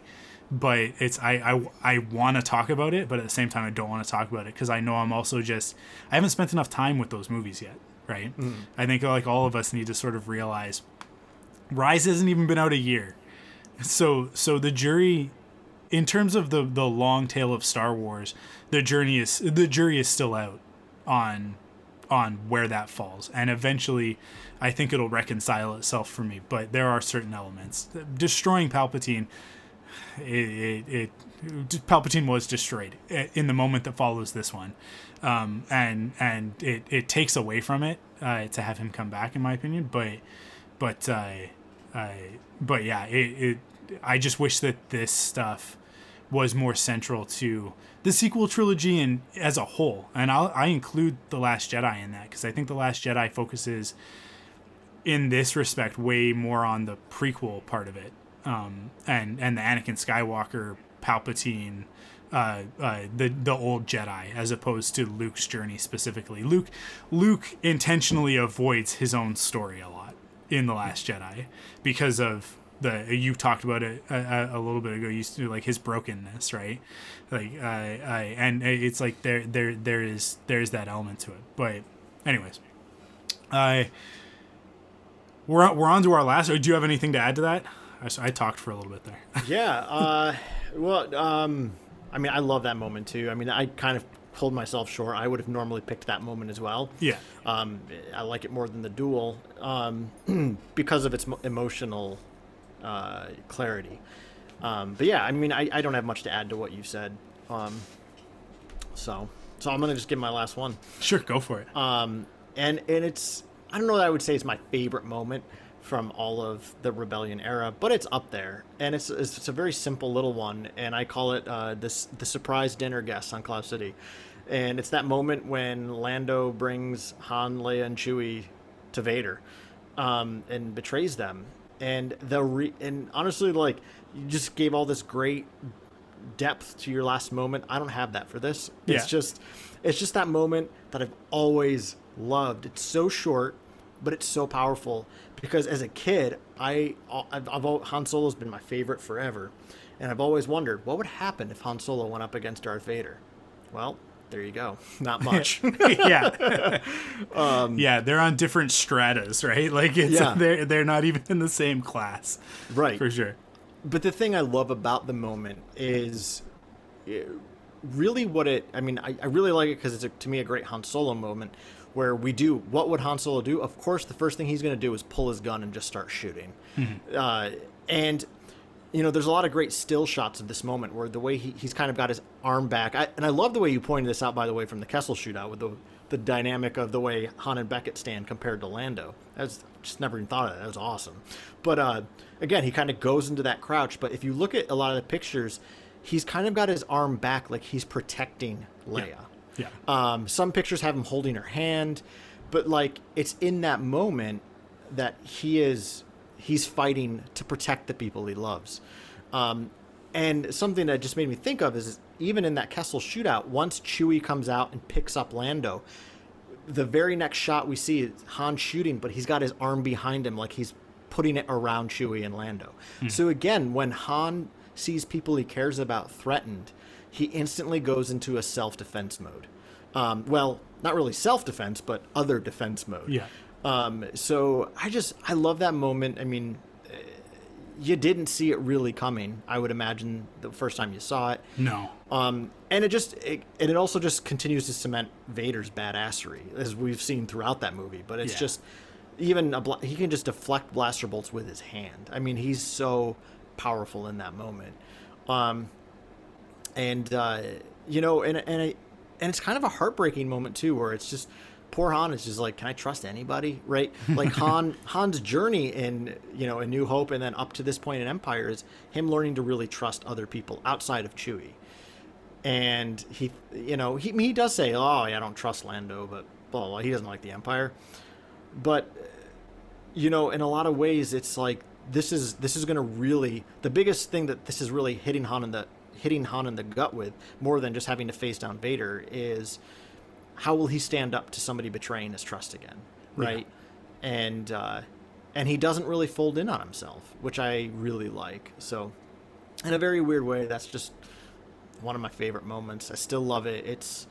but it's I I, I want to talk about it but at the same time I don't want to talk about it because I know I'm also just I haven't spent enough time with those movies yet right mm. I think like all of us need to sort of realize Rise hasn't even been out a year so so the jury in terms of the the long tail of Star Wars, the journey is the jury is still out on on where that falls, and eventually, I think it'll reconcile itself for me. But there are certain elements destroying Palpatine. It, it, it Palpatine was destroyed in the moment that follows this one, um, and and it, it takes away from it uh, to have him come back, in my opinion. But but uh, uh, but yeah, it, it I just wish that this stuff was more central to the sequel trilogy and as a whole. And I'll, I include the Last Jedi in that because I think the Last Jedi focuses, in this respect, way more on the prequel part of it, um, and and the Anakin Skywalker, Palpatine. Uh, uh, the the old Jedi as opposed to Luke's journey specifically. Luke Luke intentionally avoids his own story a lot in the Last Jedi because of the you talked about it a, a, little bit ago used to like his brokenness right like I, I and it's like there there there is there's that element to it but anyways i we're, we're on to our last or do you have anything to add to that i, I talked for a little bit there yeah uh well um i mean i love that moment too i mean i kind of pulled myself short i would have normally picked that moment as well yeah um i like it more than the duel um because of its emotional uh, clarity. Um, but yeah, I mean, I, I don't have much to add to what you said. Um, so so I'm gonna just give my last one. Sure, go for it. Um, and and it's I don't know that I would say it's my favorite moment from all of the rebellion era, but it's up there, and it's it's a very simple little one, and I call it uh, this the surprise dinner guest on Cloud City, and it's that moment when Lando brings Han, Leia, and Chewie to Vader, um, and betrays them, and the re- and honestly like you just gave all this great depth to your last moment. I don't have that for this. It's Yeah. just it's just that moment that I've always loved. It's so short, but it's so powerful because as a kid, I I've, I've Han Solo's been my favorite forever, and I've always wondered what would happen if Han Solo went up against Darth Vader. Well, there you go. Not much. yeah. yeah, they're on different stratas, right? Like it's Um, Yeah. they're they're not even in the same class. right. For sure. but the thing I love about the moment is eh, really what it. I mean, I, I really like it because it's a, to me a great Han Solo moment where we do what would Han Solo do? Of course, the first thing he's going to do is pull his gun and just start shooting. Uh, and you know, there's a lot of great still shots of this moment where the way he, he's kind of got his arm back. I, and I love the way you pointed this out, by the way, from the Kessel shootout with the the dynamic of the way Han and Beckett stand compared to Lando. That's just never even thought of that. That was awesome. But uh, again, he kind of goes into that crouch. But if you look at a lot of the pictures, he's kind of got his arm back like he's protecting Leia. Yeah. Um, some pictures have him holding her hand, but like it's in that moment that he is he's fighting to protect the people he loves. Um, and something that just made me think of is even in that Kessel shootout, once Chewie comes out and picks up Lando, the very next shot we see is Han shooting, but he's got his arm behind him like he's putting it around Chewie and Lando. So again, when Han sees people he cares about threatened, he instantly goes into a self-defense mode. Um, well, not really self-defense, but other defense mode. Yeah. Um, so I just I love that moment. I mean, uh, you didn't see it really coming. I would imagine the first time you saw it. No. Um, and it just it, and it also just continues to cement Vader's badassery as we've seen throughout that movie. But it's Yeah. just even a bla- he can just deflect blaster bolts with his hand. I mean, he's so powerful in that moment. Um, and uh, you know, and and I, and it's kind of a heartbreaking moment too, where it's just poor Han is just like, can I trust anybody? Right? Like Han Han's journey in you know a New Hope and then up to this point in Empire is him learning to really trust other people outside of Chewie. And he, you know, he he does say, "Oh, yeah, I don't trust Lando," but blah, blah, blah. he doesn't like the Empire. But you know, in a lot of ways, it's like this is this is going to really the biggest thing that this is really hitting Han in the hitting Han in the gut with more than just having to face down Vader is how will he stand up to somebody betraying his trust again, right? And uh, and he doesn't really fold in on himself, which I really like. So, in a very weird way, that's just one of my favorite moments. I still love it. It's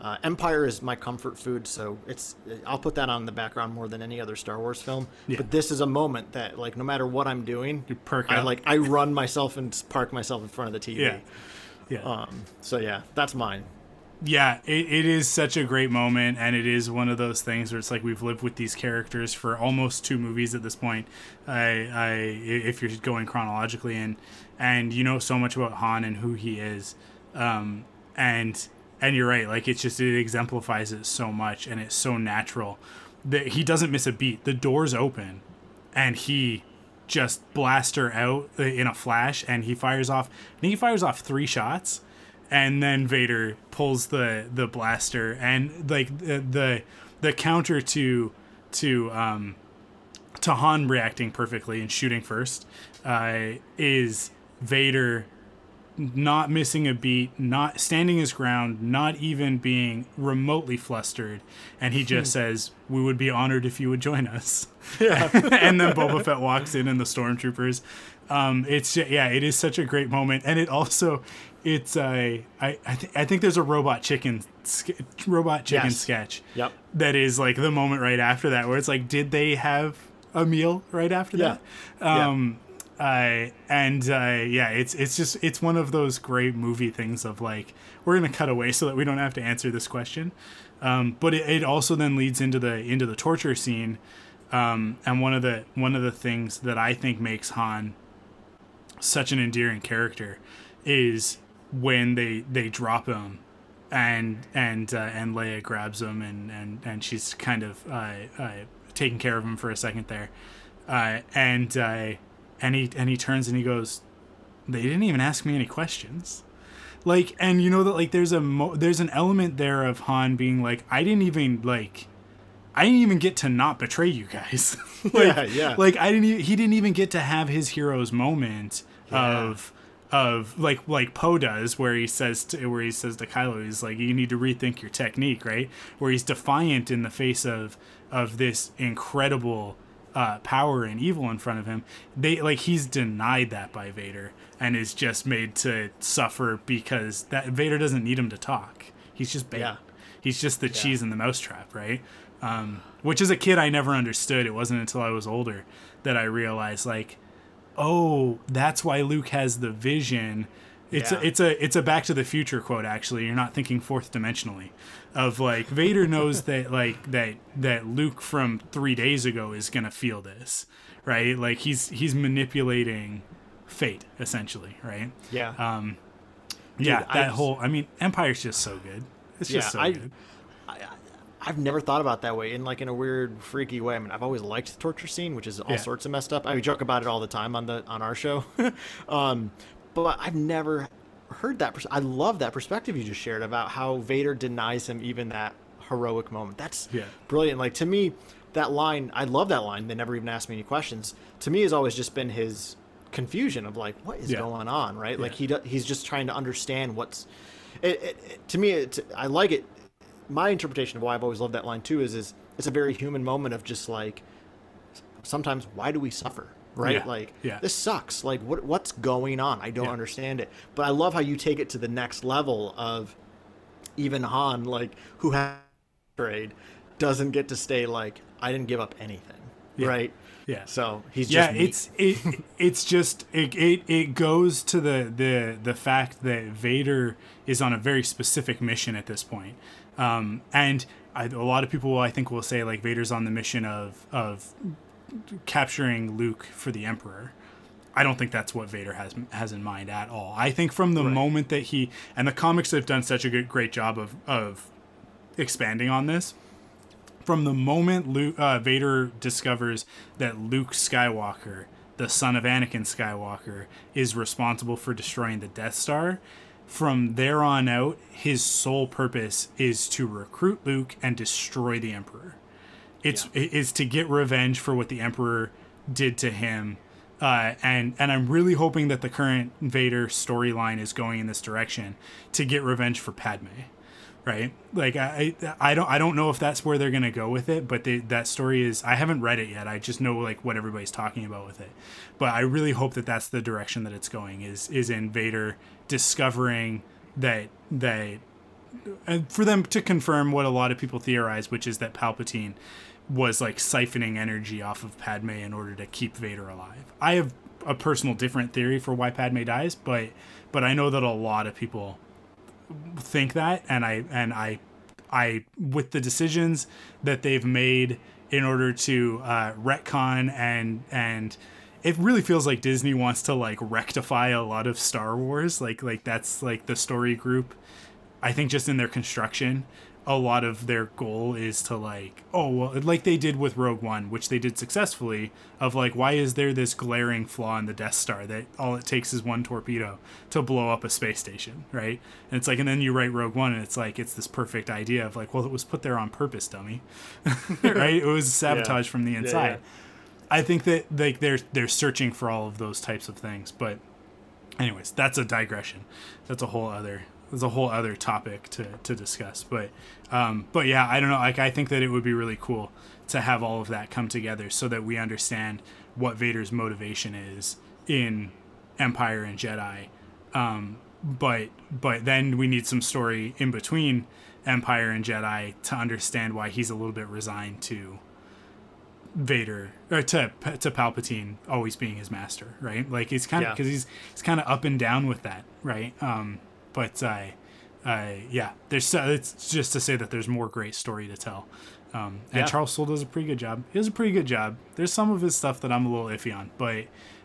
uh, Empire is my comfort food, so it's I'll put that on the background more than any other Star Wars film. Yeah. But this is a moment that, like, no matter what I'm doing, You perk I up. like I run myself and park myself in front of the TV. Yeah. Yeah. Um. So yeah, that's mine. yeah, it, it is such a great moment, and it is one of those things where it's like we've lived with these characters for almost two movies at this point. I, I, if you're going chronologically, and and you know so much about Han and who he is, um, and and you're right, like it's just it exemplifies it so much, and it's so natural that he doesn't miss a beat. The doors open, and he just blasts her out uh, in a flash, and he fires off. I think he fires off three shots and then Vader pulls the the blaster and like the the, the counter to to um to Han reacting perfectly and shooting first uh, is Vader not missing a beat, not standing his ground, not even being remotely flustered, and he just says, "We would be honored if you would join us." Yeah. and then Boba Fett walks in, and the stormtroopers. Um, it's yeah, it is such a great moment, and it also, it's a I I, th- I think there's a robot chicken sk- robot chicken Yes. sketch. Yep. That is like the moment right after that, where it's like, did they have a meal right after Yeah. that? Um, uh, and uh, yeah, it's it's just it's one of those great movie things of like we're gonna cut away so that we don't have to answer this question. Um, but it, it also then leads into the into the torture scene, um, and one of the one of the things that I think makes Han such an endearing character is when they they drop him and and uh, and Leia grabs him and and and she's kind of uh, uh, taking care of him for a second there, uh, and uh, and he and he turns and he goes, they didn't even ask me any questions. Like, and you know that like there's a mo- there's an element there of Han being like, I didn't even like, I didn't even get to not betray you guys. like, Yeah, yeah. Like I didn't. e- He didn't even get to have his hero's moment of of like like Poe does, where he says to, where he says to Kylo, he's like, you need to rethink your technique, right? Where he's defiant in the face of of this incredible uh, power and evil in front of him. They like he's denied that by Vader and is just made to suffer because that Vader doesn't need him to talk. He's just bait. Yeah. He's just the cheese in the mousetrap, right? Um, which as a kid I never understood. It wasn't until I was older that I realized like oh, that's why Luke has the vision. It's Yeah. a, it's a it's a Back to the Future quote. Actually, you're not thinking fourth dimensionally. Of like Vader knows that like that that Luke from three days ago is gonna feel this, right? Like he's he's manipulating fate essentially, right? Yeah. Um, yeah, Dude, I that just- whole. I mean, Empire's just so good. It's just so I, good. I've never thought about that way in like in a weird, freaky way. I mean, I've always liked the torture scene, which is all Yeah. sorts of messed up. I joke about it all the time on the on our show, um, but I've never heard that. Pers- I love that perspective you just shared about how Vader denies him even that heroic moment. That's Yeah. brilliant. Like to me, that line, I love that line. They never even asked me any questions. To me, has always just been his confusion of like, what is Yeah. going on, right? Like he do, he's just trying to understand what's. It, it, it- to me, it, I like it. My interpretation of why I've always loved that line too is is it's a very human moment of just like sometimes why do we suffer right Yeah. like Yeah. this sucks like what what's going on i don't Yeah. understand it but i love how you take it to the next level of even han like who has trade doesn't get to stay like i didn't give up anything right Yeah. so he's yeah, just it's it, it's just it, it it goes to the the the fact that Vader is on a very specific mission at this point, um, and I, a lot of people I think will say like Vader's on the mission of of capturing Luke for the Emperor. I don't think that's what Vader has has in mind at all. I think from the moment that he and the comics have done such a good great job of of expanding on this from the moment Luke, uh, Vader discovers that Luke Skywalker, the son of Anakin Skywalker, is responsible for destroying the Death Star, from there on out, his sole purpose is to recruit Luke and destroy the Emperor. It's it is to get revenge for what the Emperor did to him. Uh, and and I'm really hoping that the current Vader storyline is going in this direction to get revenge for Padme right? Like I, I i don't i don't know if that's where they're gonna go with it but they, that story is i haven't read it yet. I just know like what everybody's talking about with it. But i really hope that that's the direction that it's going is is in vader discovering that that and for them to confirm what a lot of people theorize which is that palpatine was like siphoning energy off of padme in order to keep vader alive. I have a personal different theory for why padme dies but but i know that a lot of people think that and i and i i with the decisions that they've made in order to uh retcon and and it really feels like disney wants to like rectify a lot of star wars like like that's like the story group i think just in their construction a lot of their goal is to like oh well like they did with rogue one which they did successfully of like why is there this glaring flaw in the death star that all it takes is one torpedo to blow up a space station right? And it's like and then you write rogue one and it's like it's this perfect idea of like well it was put there on purpose dummy. Right? It was sabotage from the inside. yeah. i think that like they're they're searching for all of those types of things but anyways that's a digression. That's a whole other that's a whole other topic to, to discuss but um but yeah i don't know like i think that it would be really cool to have all of that come together so that we understand what vader's motivation is in empire and jedi um but but then we need some story in between empire and jedi to understand why he's a little bit resigned to Vader or to to Palpatine always being his master, right? Like he's kind of Yeah. because he's he's kind of up and down with that, right? Um, but uh, uh, yeah, there's uh, it's just to say that there's more great story to tell. Um, and Yeah. Charles Soule does a pretty good job. He does a pretty good job. There's some of his stuff that I'm a little iffy on, but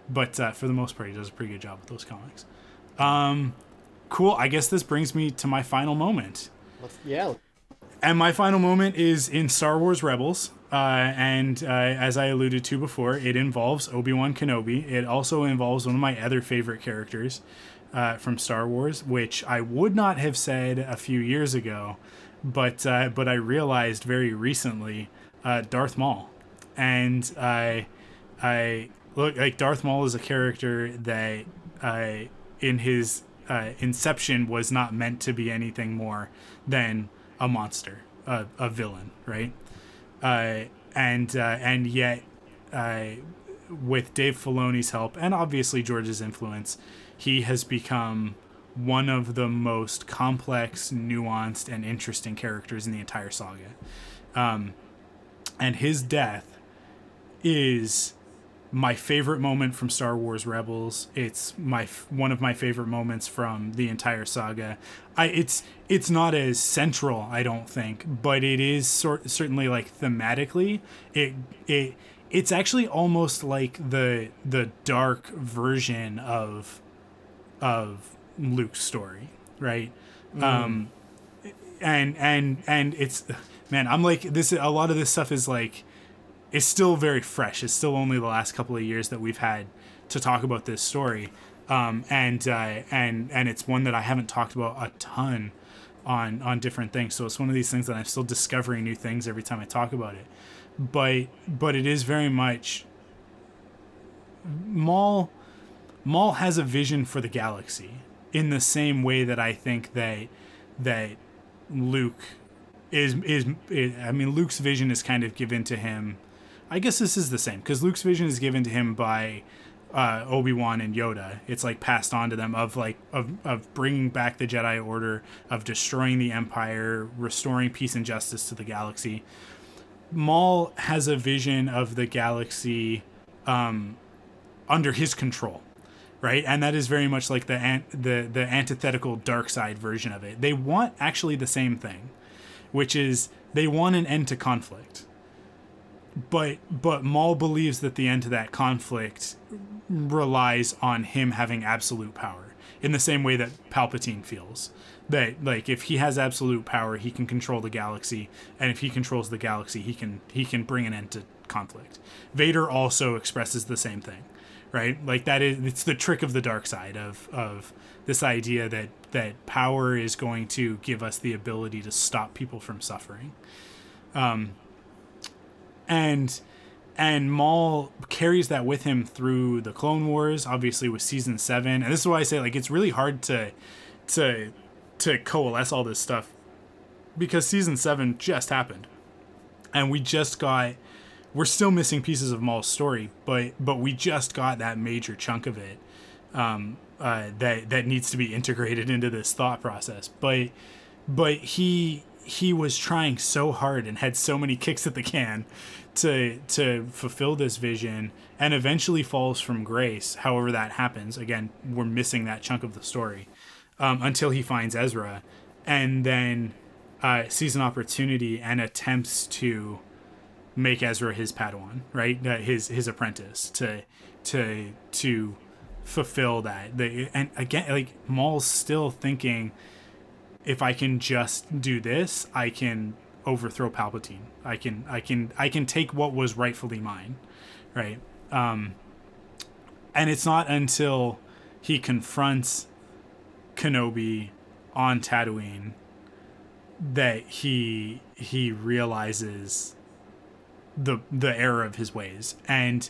but uh, for the most part, he does a pretty good job with those comics. Um, cool. I guess this brings me to my final moment. Let's- yeah And my final moment is in Star Wars Rebels. Uh, and uh, as I alluded to before, it involves Obi Wan Kenobi. It also involves one of my other favorite characters uh, from Star Wars, which I would not have said a few years ago, but uh, but I realized very recently, uh, Darth Maul. And I, I look like Darth Maul is a character that I in his uh, inception was not meant to be anything more than a monster, a, a villain, right? Uh, and uh, and yet, with Dave Filoni's help and obviously George's influence, he has become one of the most complex, nuanced, and interesting characters in the entire saga. Um, and his death is my favorite moment from Star Wars Rebels. It's my one of my favorite moments from the entire saga. I it's it's not as central, I don't think, but it is sort certainly like thematically it it it's actually almost like the the dark version of of Luke's story, right? Mm. Um and and and it's man, I'm like this a lot of this stuff is like it's still very fresh. It's still only the last couple of years that we've had to talk about this story, um, and uh, and and it's one that I haven't talked about a ton on on different things. So it's one of these things that I'm still discovering new things every time I talk about it. But but it is very much Maul. Maul has a vision for the galaxy in the same way that I think that that Luke is is, I mean Luke's vision is kind of given to him I guess this is the same because Luke's vision is given to him by uh, Obi Wan and Yoda. It's like passed on to them of like of of bringing back the Jedi Order, of destroying the Empire, restoring peace and justice to the galaxy. Maul has a vision of the galaxy um, under his control, right? And that is very much like the an- the the antithetical dark side version of it. They want actually the same thing, which is they want an end to conflict but but Maul believes that the end to that conflict relies on him having absolute power in the same way that Palpatine feels that like if he has absolute power he can control the galaxy and if he controls the galaxy he can he can bring an end to conflict Vader also expresses the same thing right? Like that is it's the trick of the dark side of of this idea that that power is going to give us the ability to stop people from suffering. Um and and Maul carries that with him through the Clone Wars, obviously with season seven. And this is why I say like it's really hard to to to coalesce all this stuff because season seven just happened, and we just got we're still missing pieces of Maul's story, but but we just got that major chunk of it um, uh, that that needs to be integrated into this thought process. But but he he was trying so hard and had so many kicks at the can to to fulfill this vision and eventually falls from grace however that happens again we're missing that chunk of the story um, until he finds ezra and then uh, sees an opportunity and attempts to make ezra his padawan right uh, his his apprentice to to to fulfill that and again like maul's still thinking if I can just do this, I can overthrow Palpatine. I can I can I can take what was rightfully mine, right? Um, and it's not until he confronts Kenobi on Tatooine that he he realizes the the error of his ways and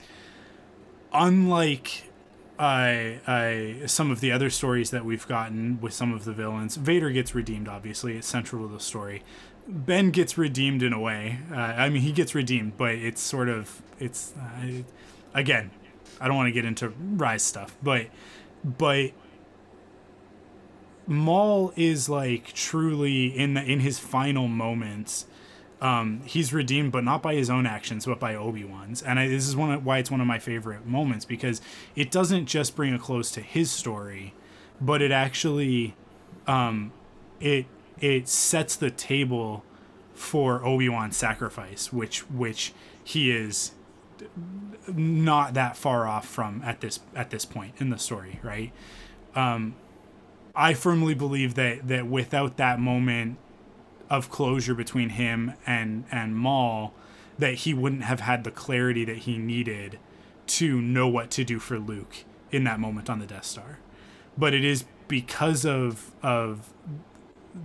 unlike I, I, some of the other stories that we've gotten with some of the villains, Vader gets redeemed. Obviously, it's central to the story. Ben gets redeemed in a way. Uh, I mean, he gets redeemed, but it's sort of it's uh, again. I don't want to get into Rise stuff, but but Maul is like truly in the in his final moments um, he's redeemed, but not by his own actions, but by Obi Wan's. And I, this is one of, why it's one of my favorite moments because it doesn't just bring a close to his story, but it actually um, it it sets the table for Obi Wan's sacrifice, which which he is not that far off from at this at this point in the story, right? Um, I firmly believe that that without that moment of closure between him and and Maul that he wouldn't have had the clarity that he needed to know what to do for Luke in that moment on the Death Star. But it is because of of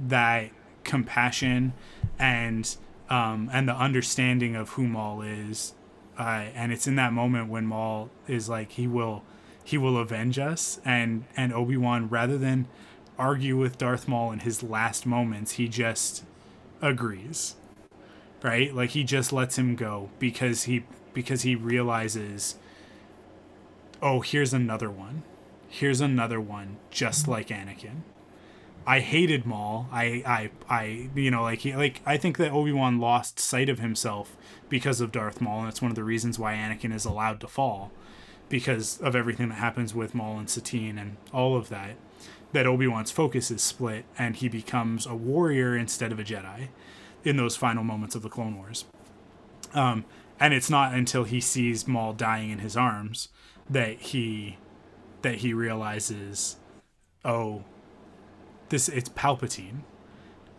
that compassion and um, and the understanding of who Maul is, uh, and it's in that moment when Maul is like he will he will avenge us and and Obi-Wan rather than argue with Darth Maul in his last moments, he just agrees. Right? Like he just lets him go because he because he realizes oh, here's another one. Here's another one just mm-hmm. like Anakin. I hated Maul. I, I, I, you know, like he, like I think that Obi Wan lost sight of himself because of Darth Maul, and it's one of the reasons why Anakin is allowed to fall, because of everything that happens with Maul and Satine and all of that. That Obi Wan's focus is split, and he becomes a warrior instead of a Jedi, in those final moments of the Clone Wars. Um, and it's not until he sees Maul dying in his arms that he, that he realizes, oh this it's Palpatine,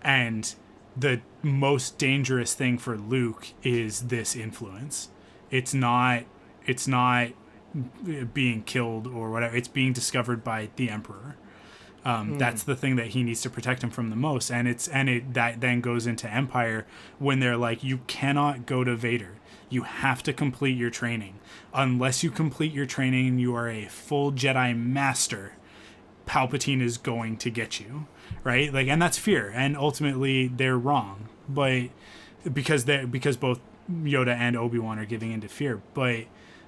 and the most dangerous thing for Luke is this influence. It's not. It's not being killed or whatever. It's being discovered by the Emperor. Um, mm. That's the thing that he needs to protect him from the most, and it's and it that then goes into Empire when they're like, you cannot go to Vader. You have to complete your training. Unless you complete your training, you are a full Jedi Master Palpatine is going to get you, right? Like, and that's fear, and ultimately they're wrong, but because they because both Yoda and Obi Wan are giving into fear, but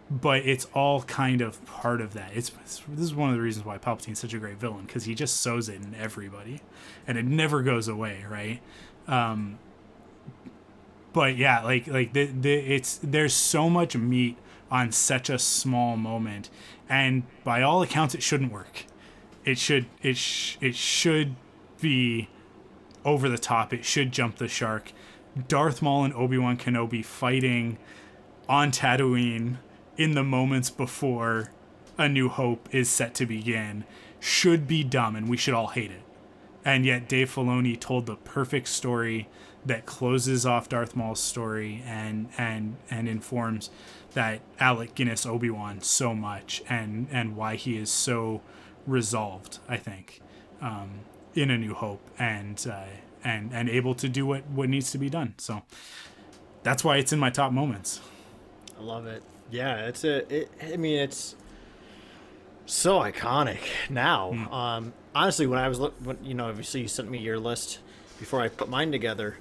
but it's all kind of part of that. It's, it's this is one of the reasons why Palpatine's such a great villain because he just sows it in everybody, and it never goes away, right? Um, but yeah, like like the, the it's there's so much meat on such a small moment, and by all accounts, it shouldn't work it should it sh- it should be over the top. It should jump the shark. Darth Maul and Obi Wan Kenobi fighting on Tatooine in the moments before A New Hope is set to begin should be dumb, and we should all hate it. And yet, Dave Filoni told the perfect story that closes off Darth Maul's story and and and informs that Alec Guinness Obi Wan so much and and why he is so resolved, I think, um, in A New Hope, and uh, and and able to do what what needs to be done. So that's why it's in my top moments. I love it. Yeah, it's a. It, I mean, it's so iconic now. Mm. Um, honestly, when I was look, when, you know, obviously you sent me your list before I put mine together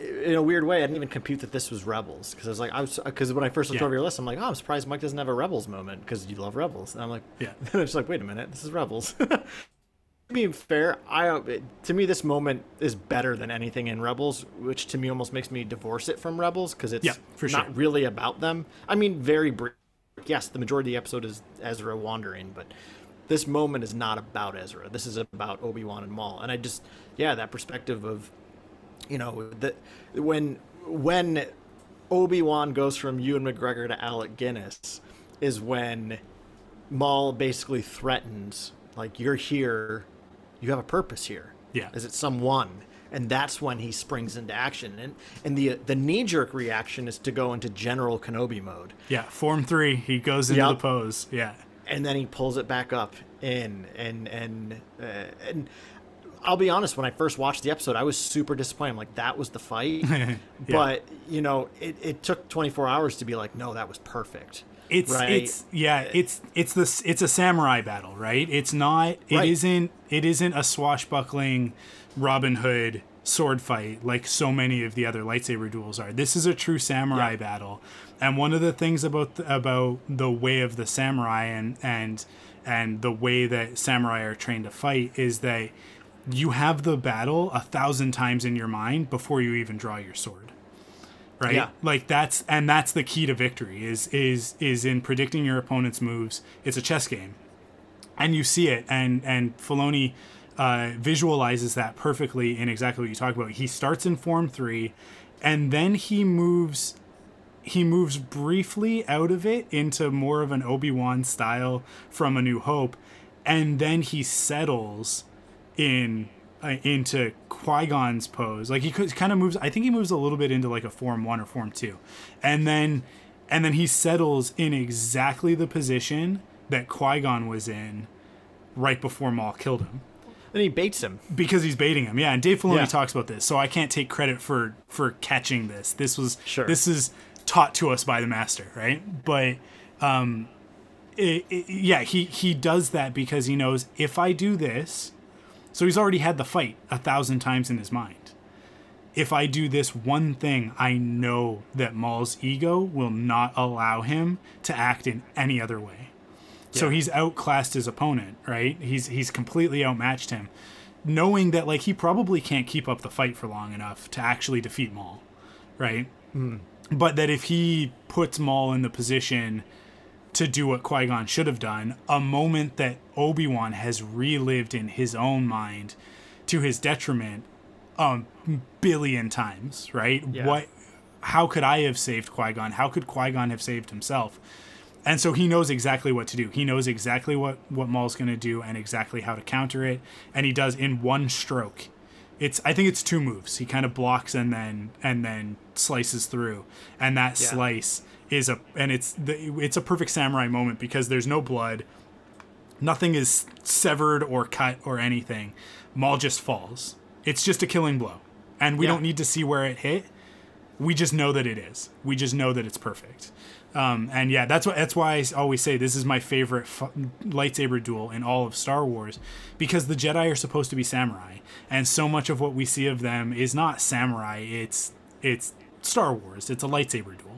in a weird way, I didn't even compute that this was Rebels because I was like, I was because when I first looked yeah. over your list, I'm like, oh, I'm surprised Mike doesn't have a Rebels moment because you love Rebels. And I'm like, yeah. And I'm just like, wait a minute, this is Rebels. Being fair, I to me this moment is better than anything in Rebels, which to me almost makes me divorce it from Rebels because it's yeah, for not sure. really about them. I mean, very brief. Yes, the majority of the episode is Ezra wandering, but this moment is not about Ezra. This is about Obi Wan and Maul, and I just yeah, that perspective of you know that when when Obi Wan goes from Ewan McGregor to Alec Guinness is when Maul basically threatens like you're here, you have a purpose here. Yeah, is it someone? And that's when he springs into action, and and the the knee jerk reaction is to go into General Kenobi mode. Yeah, Form three, he goes into yep. the pose. Yeah, and then he pulls it back up in, and and uh, and I'll be honest. When I first watched the episode, I was super disappointed. I'm like, that was the fight, yeah. but you know, it, it took 24 hours to be like, no, that was perfect. It's right? it's yeah, it's it's this it's a samurai battle, right? It's not it right. not it isn't a swashbuckling Robin Hood sword fight like so many of the other lightsaber duels are. This is a true samurai yeah. battle. And one of the things about the, about the way of the samurai and and and the way that samurai are trained to fight is that you have the battle a thousand times in your mind before you even draw your sword right? Yeah. like that's and that's the key to victory is is is in predicting your opponent's moves. It's a chess game. And you see it and and Filoni uh, visualizes that perfectly in exactly what you talk about. He starts in form 3 and then he moves he moves briefly out of it into more of an Obi-Wan style from A New Hope and then he settles in uh, into Qui Gon's pose. Like he kind of moves. I think he moves a little bit into like a form one or form two, and then and then he settles in exactly the position that Qui Gon was in right before Maul killed him. And he baits him because he's baiting him. Yeah, and Dave Filoni yeah. talks about this, so I can't take credit for for catching this. This was sure. This is taught to us by the master, right? But um, it, it, yeah, he he does that because he knows if I do this, so he's already had the fight a thousand times in his mind. If I do this one thing, I know that Maul's ego will not allow him to act in any other way. So he's outclassed his opponent, right? He's he's completely outmatched him, knowing that like he probably can't keep up the fight for long enough to actually defeat Maul, right? Hmm. But that if he puts Maul in the position to do what Qui Gon should have done, a moment that Obi Wan has relived in his own mind to his detriment a billion times, right? Yeah. What? How could I have saved Qui Gon? How could Qui Gon have saved himself? And so he knows exactly what to do. He knows exactly what what Maul's going to do and exactly how to counter it, and he does in one stroke. It's I think it's two moves. He kind of blocks and then and then slices through, and that Yeah. slice is a and it's the, it's a perfect samurai moment because there's no blood, nothing is severed or cut or anything. Maul just falls. It's just a killing blow, and we Yeah. don't need to see where it hit. We just know that it is. We just know that it's perfect. Um, and yeah, that's what that's why I always say this is my favorite fu- lightsaber duel in all of Star Wars because the Jedi are supposed to be samurai, and so much of what we see of them is not samurai. It's it's Star Wars. It's a lightsaber duel,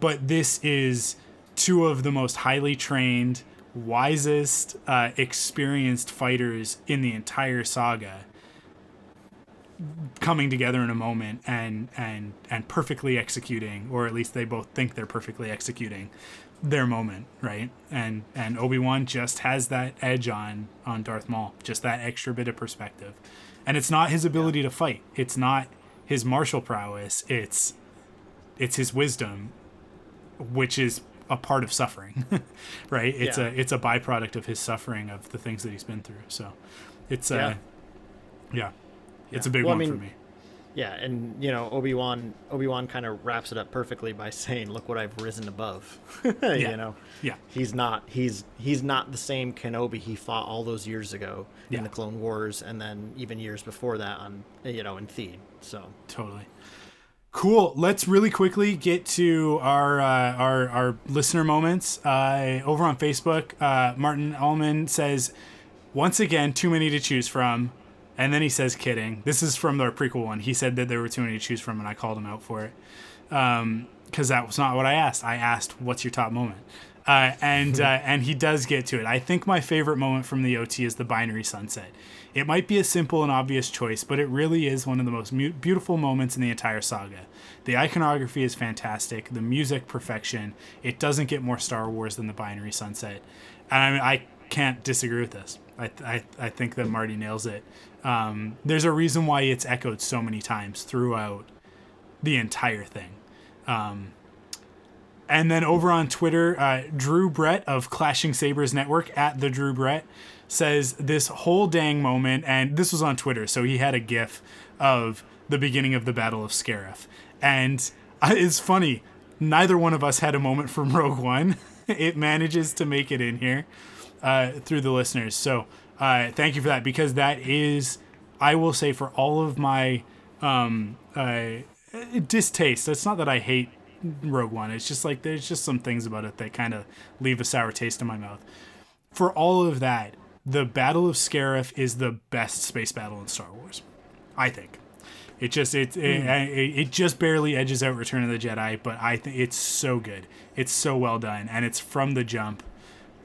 but this is two of the most highly trained, wisest, uh, experienced fighters in the entire saga coming together in a moment and and and perfectly executing or at least they both think they're perfectly executing their moment right? And and obi-wan just has that edge on on darth maul just that extra bit of perspective. And it's not his ability to fight. It's not his martial prowess. It's it's his wisdom which is a part of suffering right it's Yeah. a it's a byproduct of his suffering of the things that he's been through so it's uh yeah it's a big Well, I one for me Yeah, and you know Obi Wan Obi Wan kind of wraps it up perfectly by saying, "Look what I've risen above." yeah. you know, Yeah. he's not he's he's not the same Kenobi he fought all those years ago Yeah. in the Clone Wars, and then even years before that on you know in Theed. So totally cool. Let's really quickly get to our uh, our our listener moments. Uh, over on facebook uh, martin allman says once again too many to choose from. And then he says kidding. This is from the prequel one. He said that there were too many to choose from and i called him out for it. Because that was not what I asked. I asked, "What's your top moment?" Uh, and uh, and he does get to it. I think my favorite moment from the OT is the binary sunset. It might be a simple and obvious choice, but it really is one of the most mu- beautiful moments in the entire saga. The iconography is fantastic. The music, perfection. It doesn't get more Star Wars than the binary sunset, and I, mean, I can't disagree with this. I, I, I think that Marty nails it. Um, there's a reason why it's echoed so many times throughout the entire thing. Um, and then over on Twitter, uh, Drew Brett of Clashing Sabers Network at the Drew Brett says this whole dang moment, and this was on Twitter, so he had a GIF of the beginning of the Battle of Scarif, and uh, it's funny. Neither one of us had a moment from Rogue One. it manages to make it in here uh, through the listeners. So uh, thank you for that because that is, I will say, for all of my um, uh, distaste. It's not that I hate Rogue One. It's just like there's just some things about it that kind of leave a sour taste in my mouth. For all of that, the Battle of Scarif is the best space battle in Star Wars. I think. It just it it, hmm. it, it just barely edges out Return of the Jedi, but I think it's so good. It's so well done, and it's from the jump.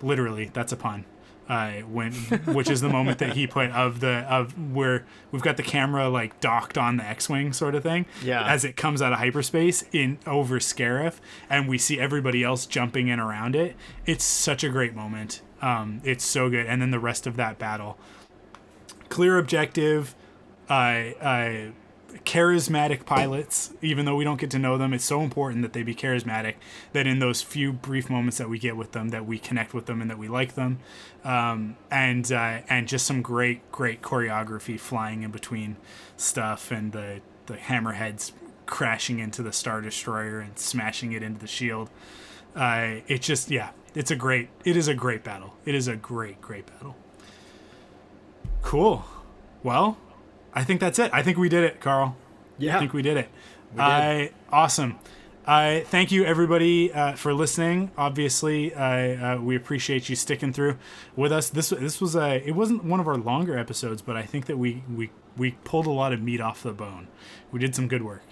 Literally, that's a pun. Uh, when which is the moment that he put of the of where we've got the camera like docked on the X-wing sort of thing. Yeah. As it comes out of hyperspace in over Scarif, and we see everybody else jumping in around it. It's such a great moment. Um, it's so good, and then the rest of that battle clear objective, uh, uh, charismatic pilots. Even though we don't get to know them, it's so important that they be charismatic. That in those few brief moments that we get with them, that we connect with them and that we like them, um, and uh, and just some great great choreography flying in between stuff and the the hammerheads crashing into the star destroyer and smashing it into the shield. Uh, it just yeah, it's a great. It is a great battle. It is a great great battle. Cool. Well, I think that's it. I think we did it, Carl. yeah, I think we did it. did. I awesome. I thank you everybody uh, for listening. Obviously, uh, uh, we appreciate you sticking through with us. This this was a it wasn't one of our longer episodes, but I think that we we we pulled a lot of meat off the bone. We did some good work.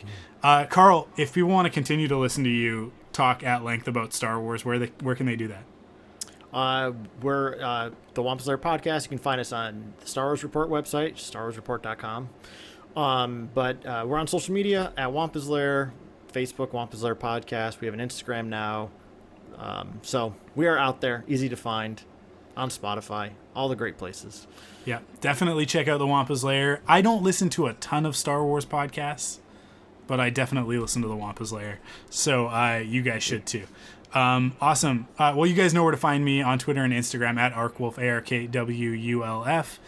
Uh, Carl, if people want to continue to listen to you talk at length about Star Wars, where they where can they do that? Uh, we're uh, the Wampa's Lair podcast. You can find us on the Star Wars Report website, starwarsreport.com. Um, but uh, we're on social media at Wampa's Lair, Facebook Wampa's Lair podcast. We have an Instagram now. Um, so we are out there, easy to find, on Spotify, all the great places. Yeah, definitely check out the Wampa's Lair. I don't listen to a ton of Star Wars podcasts, but I definitely listen to the Wampa's Lair. So uh, you guys should too. Um, awesome. Uh, well, you guys know where to find me on Twitter and Instagram at ArkwulF, A R K W U L F.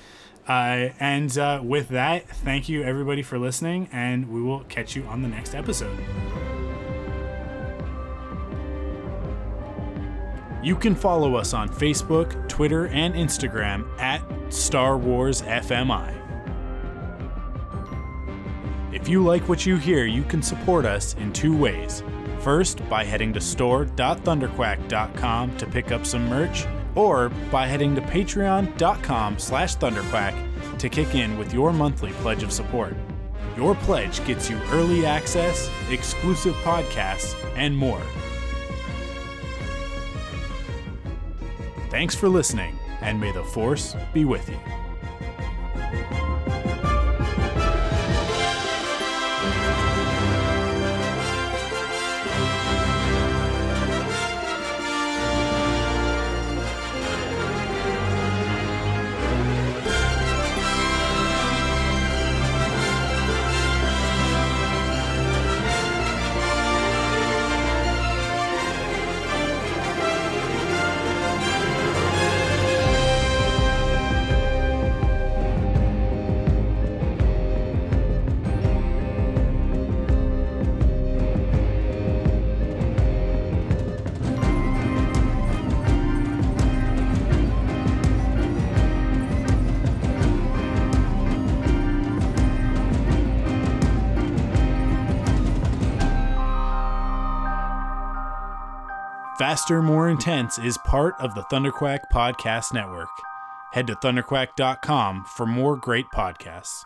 Uh, and uh, with that, thank you everybody for listening, and we will catch you on the next episode. You can follow us on Facebook, Twitter, and Instagram at Star Wars FMI. If you like what you hear, you can support us in two ways. First, by heading to store.thunderquack.com to pick up some merch, or by heading to patreon.com slash thunderquack to kick in with your monthly pledge of support. Your pledge gets you early access, exclusive podcasts, and more. Thanks for listening, and may the Force be with you. Faster, More Intense is part of the Thunderquack Podcast Network. Head to thunderquack.com for more great podcasts.